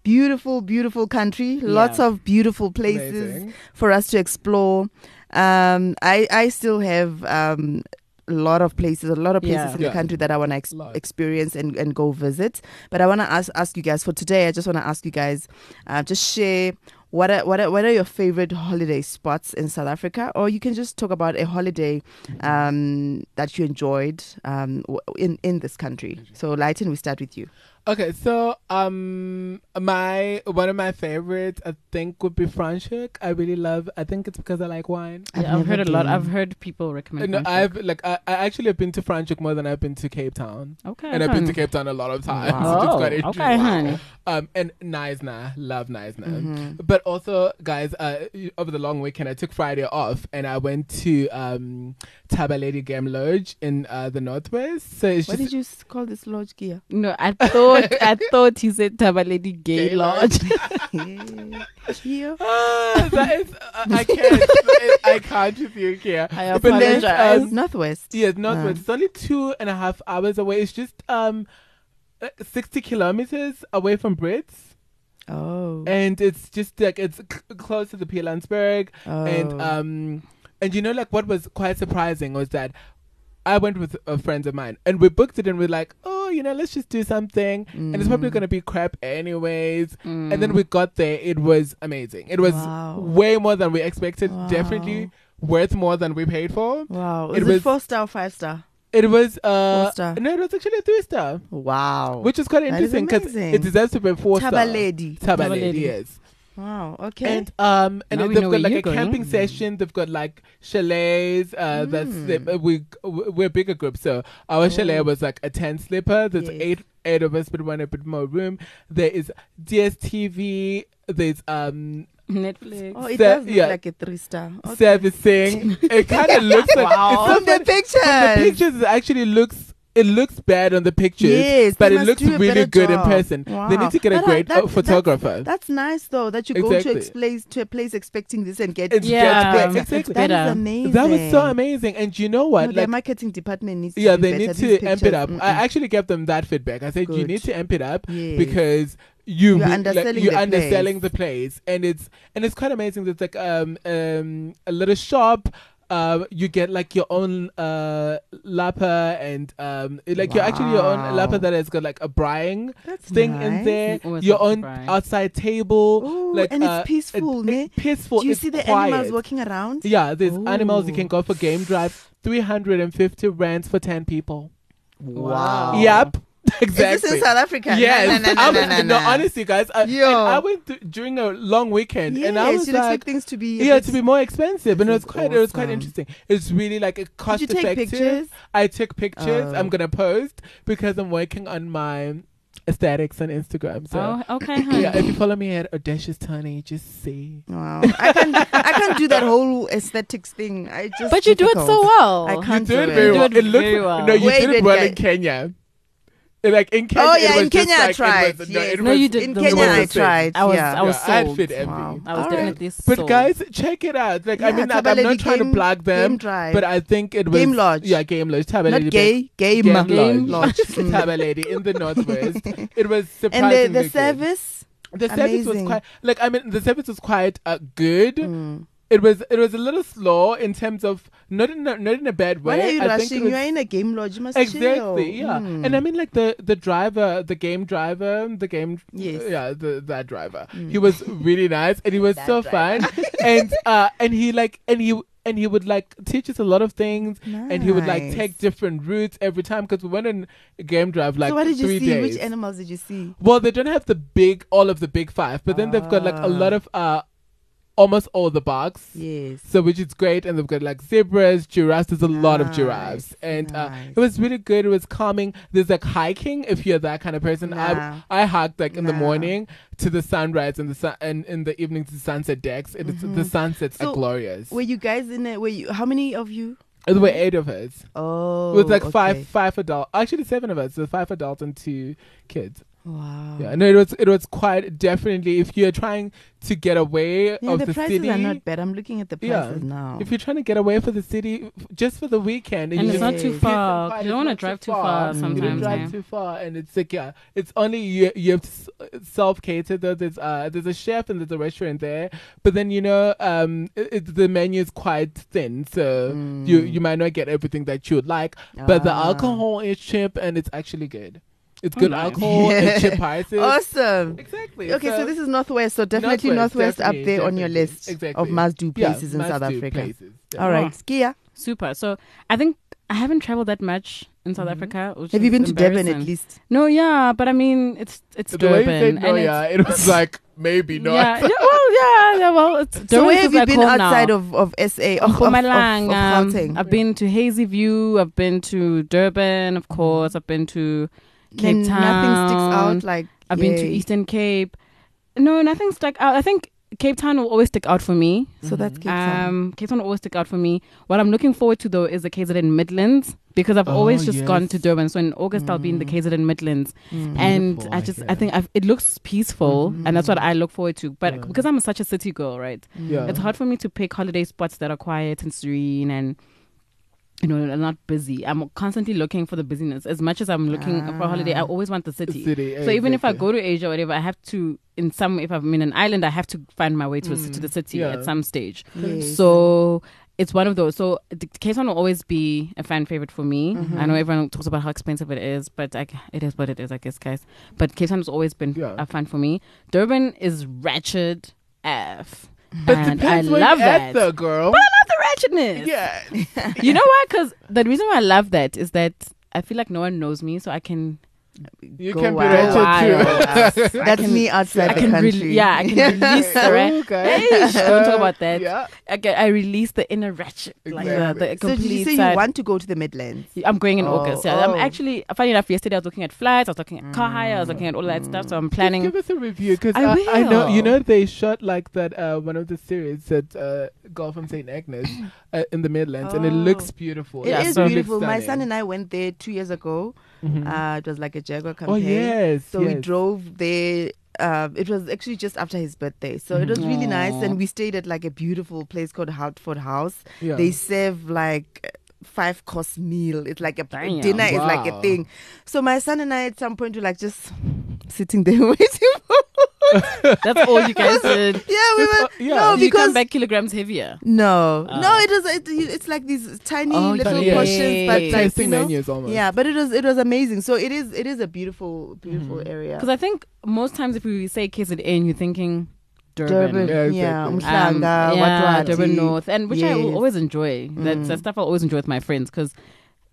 beautiful beautiful country lots Yeah. of beautiful places Amazing. for us to explore um i i still have um a lot of places, a lot of places Yeah. in Yeah. the country that I want to ex- experience and, and go visit. But I want to ask ask you guys for today. I just want to ask you guys, uh, just share what are, what are, what are your favorite holiday spots in South Africa, or you can just talk about a holiday um, that you enjoyed um, in in this country. So, Lyton, we start with you. Okay, so um, my one of my favorites I think would be Franschhoek. I really love. I think it's because I like wine. I've Yeah, I've, never heard a lot. I've heard people recommend. No, Franschhoek. I've like I, I actually have been to Franschhoek more than I've been to Cape Town, okay. and I've been to. Cape Town a lot of times. Wow. which is Oh, quite okay, interesting. honey. Um, and Knysna, love Knysna. Mhm. But also, guys, uh, over the long weekend, I took Friday off and I went to um, Tabaledi Game Lodge in uh, the Northwest. So it's What just did you s- call this lodge gear? No, I thought thought I thought he said Tabaledi Gay, Gay Lodge. Here. Ah, that is, uh, I can't. I can't with you here. I But then, apologize. um, Northwest. Yes, Northwest. Uh. It's only two and a half hours away. It's just um, uh, sixty kilometers away from Brits, Oh. and it's just like it's c- close to the Pilanesberg, and Oh. um, and you know, like what was quite surprising was that. I went with uh, friends of mine and we booked it and we're like, oh, you know, let's just do something. And it's probably Mm. going to be crap anyways. And Mm. then we got there. It was amazing. It was Wow. way more than we expected. Wow. Definitely worth more than we paid for. Wow. it Is it, was- four star or five star? It was uh Four star. no, it was actually a three star, Wow. which is quite interesting because it deserves to be four star. Tabaledi. Tabaledi, Tabaledi. yes. Wow. Okay. And um and Now then they've got like a going. camping session. They've got like chalets. Uh, that's Mm. uh, we we're a bigger group, so our chalet Oh. was like a ten slipper. There's Yes. eight eight of us, but one a bit more room. There is DSTV. There's um Netflix. oh, it Sa- does look yeah. like a three star. Okay. servicing. it kind of looks like Wow. it's From the not- pictures. From the pictures, it actually looks. It looks bad on the pictures, Yes, but it looks really better good in job. person. They need to get a But, uh, great that- uh, that's- photographer. That's nice though that you go to a place to a place expecting this and get It's Yeah, just um, exactly. it's That is better. amazing. That was so amazing. And you know what? No, their marketing department needs to yeah, they need to amp it up. I mm-mm. actually gave them that feedback. I said you need to amp it up Yes. because you You're re- underselling you're the underselling place. the place, and it's and it's quite amazing. It's like um um a little shop. Uh, you get like your own uh lapa and um like you're actually your own Wow. lapa that has got like a braaiing That's thing in there. You Your own braai. outside table, Ooh, like and it's uh, peaceful, it- ne? it's peaceful. Do you it's see the quiet. animals walking around? Yeah, there's animals you can go for game drive. Three hundred and fifty rands for ten people. Wow. Yep, Is exactly. this in South Africa? Yes, No, no, no, I no, was, no, no, no, no. honestly, guys, I. I went to, during a long weekend, Yes, and I was you'd expect like, things to be. yeah, to be more expensive, and it was is quite, it was quite um. interesting. It's really like a cost Did you take effective. pictures? I took pictures. Oh. I'm gonna post because I'm working on my aesthetics on Instagram. So. Oh, okay. Huh? Yeah, if you follow me at audacious Tony, just see. Wow, I can I can't do that whole aesthetics thing. I just. But you do it so well. I can't did it do it very it. well. You did It looked very well. no, you Wait, did it well guy- in Kenya. Like in Kenya, Oh, it yeah, was in just Kenya I like, tried, was, no, yes. it No, was, you did In Kenya, I tried. I was, yeah. I was Yeah, I had sold. fit envy. Wow. I was All definitely But sold. guys, check it out. Like I Yeah, mean, like, I'm Tabaledi not trying to Game- plug them, Game Drive. but I think it was Game Lodge. Yeah, Game Lodge. Tabaledi Not gay, game, Game game Lodge. lodge. Mm. Tabaledi in the northwest. It was and the the service. The service was amazing. quite like I mean the service was quite uh, good. It was it was a little slow in terms of not in a, not in a bad way. Why are you I think rushing? was- You are in a game lodge. You must Exactly, chill. yeah. Mm. And I mean, like the the driver, the game driver, the game, Yes. yeah, the that driver. Mm. He was really nice, and he was That so fun, and uh, and he like, and he and he would like teach us a lot of things, and he would like take different routes every time because we went on a game drive like so what did you see? days. Which animals did you see? well, they don't have the big, all of the big five, but then they've got like a lot Ah. of uh, almost all the bugs. Yes. So which is great, and they've got like zebras, giraffes. There's a lot of giraffes, Nice, and uh, it was really good. It was calming. There's like hiking if you're that kind of person. Nah. I I hiked like in the morning to the sunrise and the sun, and in the evening to the sunset decks. It's the sunsets So, are glorious. Were you guys in it? Were you? How many of you? there were eight of us. Oh, It was like okay. five five adults. Actually, seven of us. So five adults and two kids. Wow. Yeah, no, it was it was quite definitely if you're trying to get away Yeah, of the, the, prices city. are not bad. I'm looking at the Yeah. prices now. If you're trying to get away for the city just for the weekend, and you it's not too far. It's You don't want to drive too far You sometimes. don't drive yeah. too far, and it's like yeah, it's only you. You have self catered. Though there's uh there's a chef and there's a restaurant there, but then you know um it, it, the menu is quite thin, so you Mm. you might not get everything that you would like. But the Ah. alcohol is cheap and it's actually good. It's good nice. alcohol and cheap prices. Awesome. Exactly. Okay, so, this is Northwest, so definitely Northwest, Northwest, up definitely, there on your list Exactly. of must-do yeah, places in South must-do Africa. Places. All right, Oh. Kea. Super. So I think I haven't traveled that much in South Mhm. Africa. which Have you been to Durban at least? No, yeah, but I mean, it's it's The way you Durban. said no, and it's- yeah, it was like maybe not. Yeah, yeah, well, yeah, yeah, well, it's So Durban where have you been home now. outside of, of SA? Of, of, of, of um, I've been to Hazyview. I've been to Durban, of course. I've been to Cape Then Town. Nothing sticks out like I've been to. Eastern Cape. No, nothing stuck out. I think Cape Town will always stick out for me. So that's Cape Town. Um, Cape Town will always stick out for me. What I'm looking forward to though is the KZN Midlands because I've Oh, always just gone to. Durban. So in August I'll be in the KZN Midlands, Mm. and Beautiful, I I just hear. I think I've, it looks peaceful, and that's what I look forward to. But Yeah. because I'm such a city girl, right? Yeah. It's hard for me to pick holiday spots that are quiet and serene and. You know, are not busy. I'm constantly looking for the busyness. As much as I'm looking for a holiday, I always want the city. City, So even if I go to Asia or whatever, I have to in some if I'm in an island, I have to find my way to a to the city yeah. at some stage. Yes. So it's one of those. So the Cape Town will always be a fan favorite for me. Mm-hmm. I know everyone talks about how expensive it is, but I, it is what it is, I guess, guys. But Cape Town has always been Yeah. a fan for me. Durban is ratchet F. But and I love that. at, though, girl. But I love the ratchetness. yeah. You know why? Because the reason why I love that is that I feel like no one knows me, so I can You Go can be wild. ratchet too. That's me outside I the can country. re- yeah, I can release the right. Okay. Hey, don't talk about that. Yeah. I, get, I release the inner ratchet, like the, the Exactly. So did you say side. you want to go to the Midlands? I'm going in Oh, August. Yeah, I'm oh. actually funny enough. Yesterday I was looking at flights. I was looking at car hire. I was looking at all that stuff. So I'm planning. Give us a review because I I, I know you know they shot like that uh, one of the series at uh, Golf from St Agnes uh, in the Midlands, and it Oh. looks beautiful. It Yeah, is so- beautiful. My son and I went there two years ago. Uh, it was like a Jaguar campaign. oh yes, So we drove there. Uh, it was actually just after his birthday, so it was really nice. And we stayed at like a beautiful place called Hartford House. Yeah. They serve like five course meal. It's like a Damn. dinner is like a thing. So my son and I at some point were like just sitting there waiting for. That's all you guys did. yeah, we were. yeah. No, you because come back kilograms heavier. no, Oh. no, it was. It, it's like these tiny Oh, little yeah. portions, but like tasting you know, menus almost. Yeah, but it was it was amazing. So it is it is a beautiful beautiful Mm-hmm. area. Because I think most times if we say KZN, you're thinking Durban. Durban, Yeah, yeah, exactly. Um, Umhlanga, yeah, Watwati. Durban North, and which I will always enjoy. That Mm. stuff I'll always enjoy with my friends because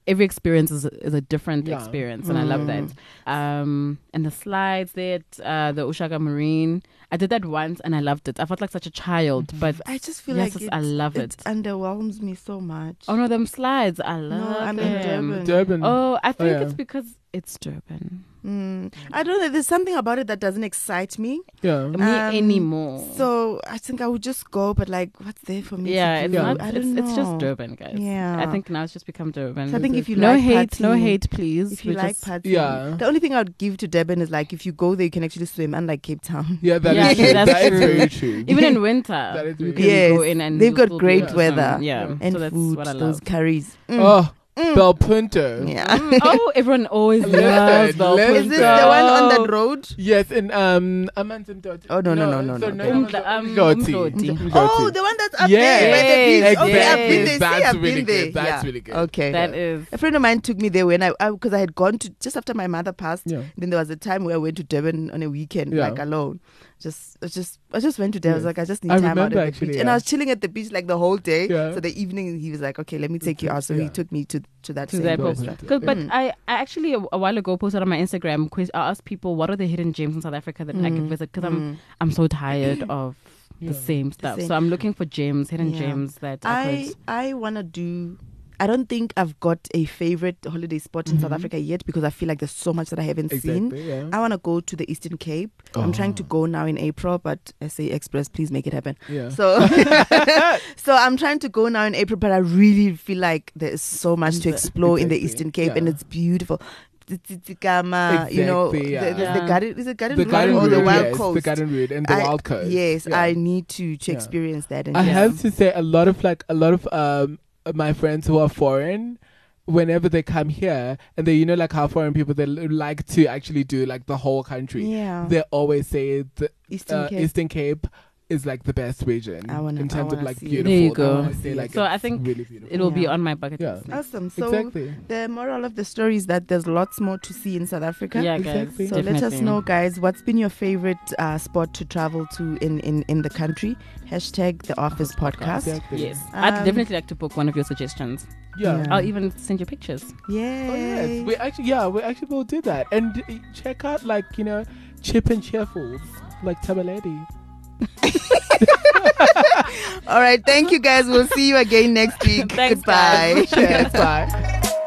every experience is, is a different Yeah. experience, and I love that. Um, and the slides there, at, uh, the uShaka Marine, I did that once and I loved it. I felt like such a child, but I just feel yes, like I love it it. underwhelms me so much. Oh no, them slides, I love no, I'm in them. Durban. Durban. Oh, I think yeah. it's because it's Durban. Mm. I don't know. There's something about it that doesn't excite me. yeah. Me Um, anymore. So I think I would just go, but like, what's there for me? yeah, to it's do? not. I It's, don't it's just. Durban, guys. Yeah. I think now it's just become Durban. So I think if you no like hate, no hate, please. If you like just- partying, Yeah. the only thing I'd give to Durban is like if you go there, you can actually swim, unlike Cape Town. Yeah, that is Yeah, true. that's That is true. very true. even in winter, you can Yes, go in and they've got great able to weather swim. Yeah, and so that's food, what I those curries. Mm. Oh, Mm. Bel Punto. Yeah. Mm, oh, everyone always loves Bel listen. Is this the one on that road? Yes, in um, Amanzimtoti. Oh, no, no, no, no, so no. Um, the, um, Mdloti. Mdloti. Mdloti. Oh, the one that's up Yes, there by the beach. Okay, I've been there. See, That's I've really been there. good. That's yeah. really good. Okay. That is. A friend of mine took me there when I because I, had gone to just after my mother passed. Yeah. Then there was a time where I went to Durban on a weekend, Yeah. like alone. Just, I just, I just went to Durban. I was like, I just need I time out remember at the actually, beach, and. I was chilling at the beach like the whole day. Yeah. So the evening, he was like, "Okay, let me take you out." So Yeah. he took me to to that To same that Bel place. Punto. Cause, but Mm. I, I actually a, a while ago posted on my Instagram. Quiz, I asked people what are the hidden gems in South Africa that I could Mm, visit because I'm mm. I'm so tired of Yeah. the same stuff. same. So I'm looking for gems, hidden Yeah. gems that I, I could. I wanna do. I don't think I've got a favorite holiday spot in South Mhm. Africa yet because I feel like there's so much that I haven't seen. Yeah. I want to go to the Eastern Cape. I'm trying to Oh. go now in April, but SA Express, please make it happen. Yeah. So, so I'm trying to go now in April, but I really feel like there is so much to explore in the Eastern Cape, and it's beautiful. Tsitsikamma, you know, yeah. the, there's Yeah. the garden, is it garden the garden or the wild yes, coast? the garden route and the I- wild coast. Yes, Yeah. I need to to Yeah. experience that. And I yeah. have to say a lot of like a lot of um my friends who are foreign whenever they come here and they you know like how foreign people they like to actually do like the whole country. Yeah, they always say the Eastern uh, Cape. Eastern Cape is like the best region I wanna- in I terms of like see beautiful There you go. always say, like, So I think really It will be on my bucket Yeah. list. Awesome. So exactly the moral of the story is that there's lots more to see in South Africa. Yeah, guys. Exactly. So let us know, guys, what's been your favorite uh, spot to travel to in, in, in the country? Hashtag the Office Podcast. exactly Yes, I'd Um, definitely like to book one of your suggestions. yeah, Yeah. I'll even send you pictures. Yay. Oh yes, we actually yeah we actually will do that and uh, check out like you know Chip and Cheerfuls like Tabaledi. All right. Thank you, guys. We'll see you again next week. Thanks, Goodbye. bye.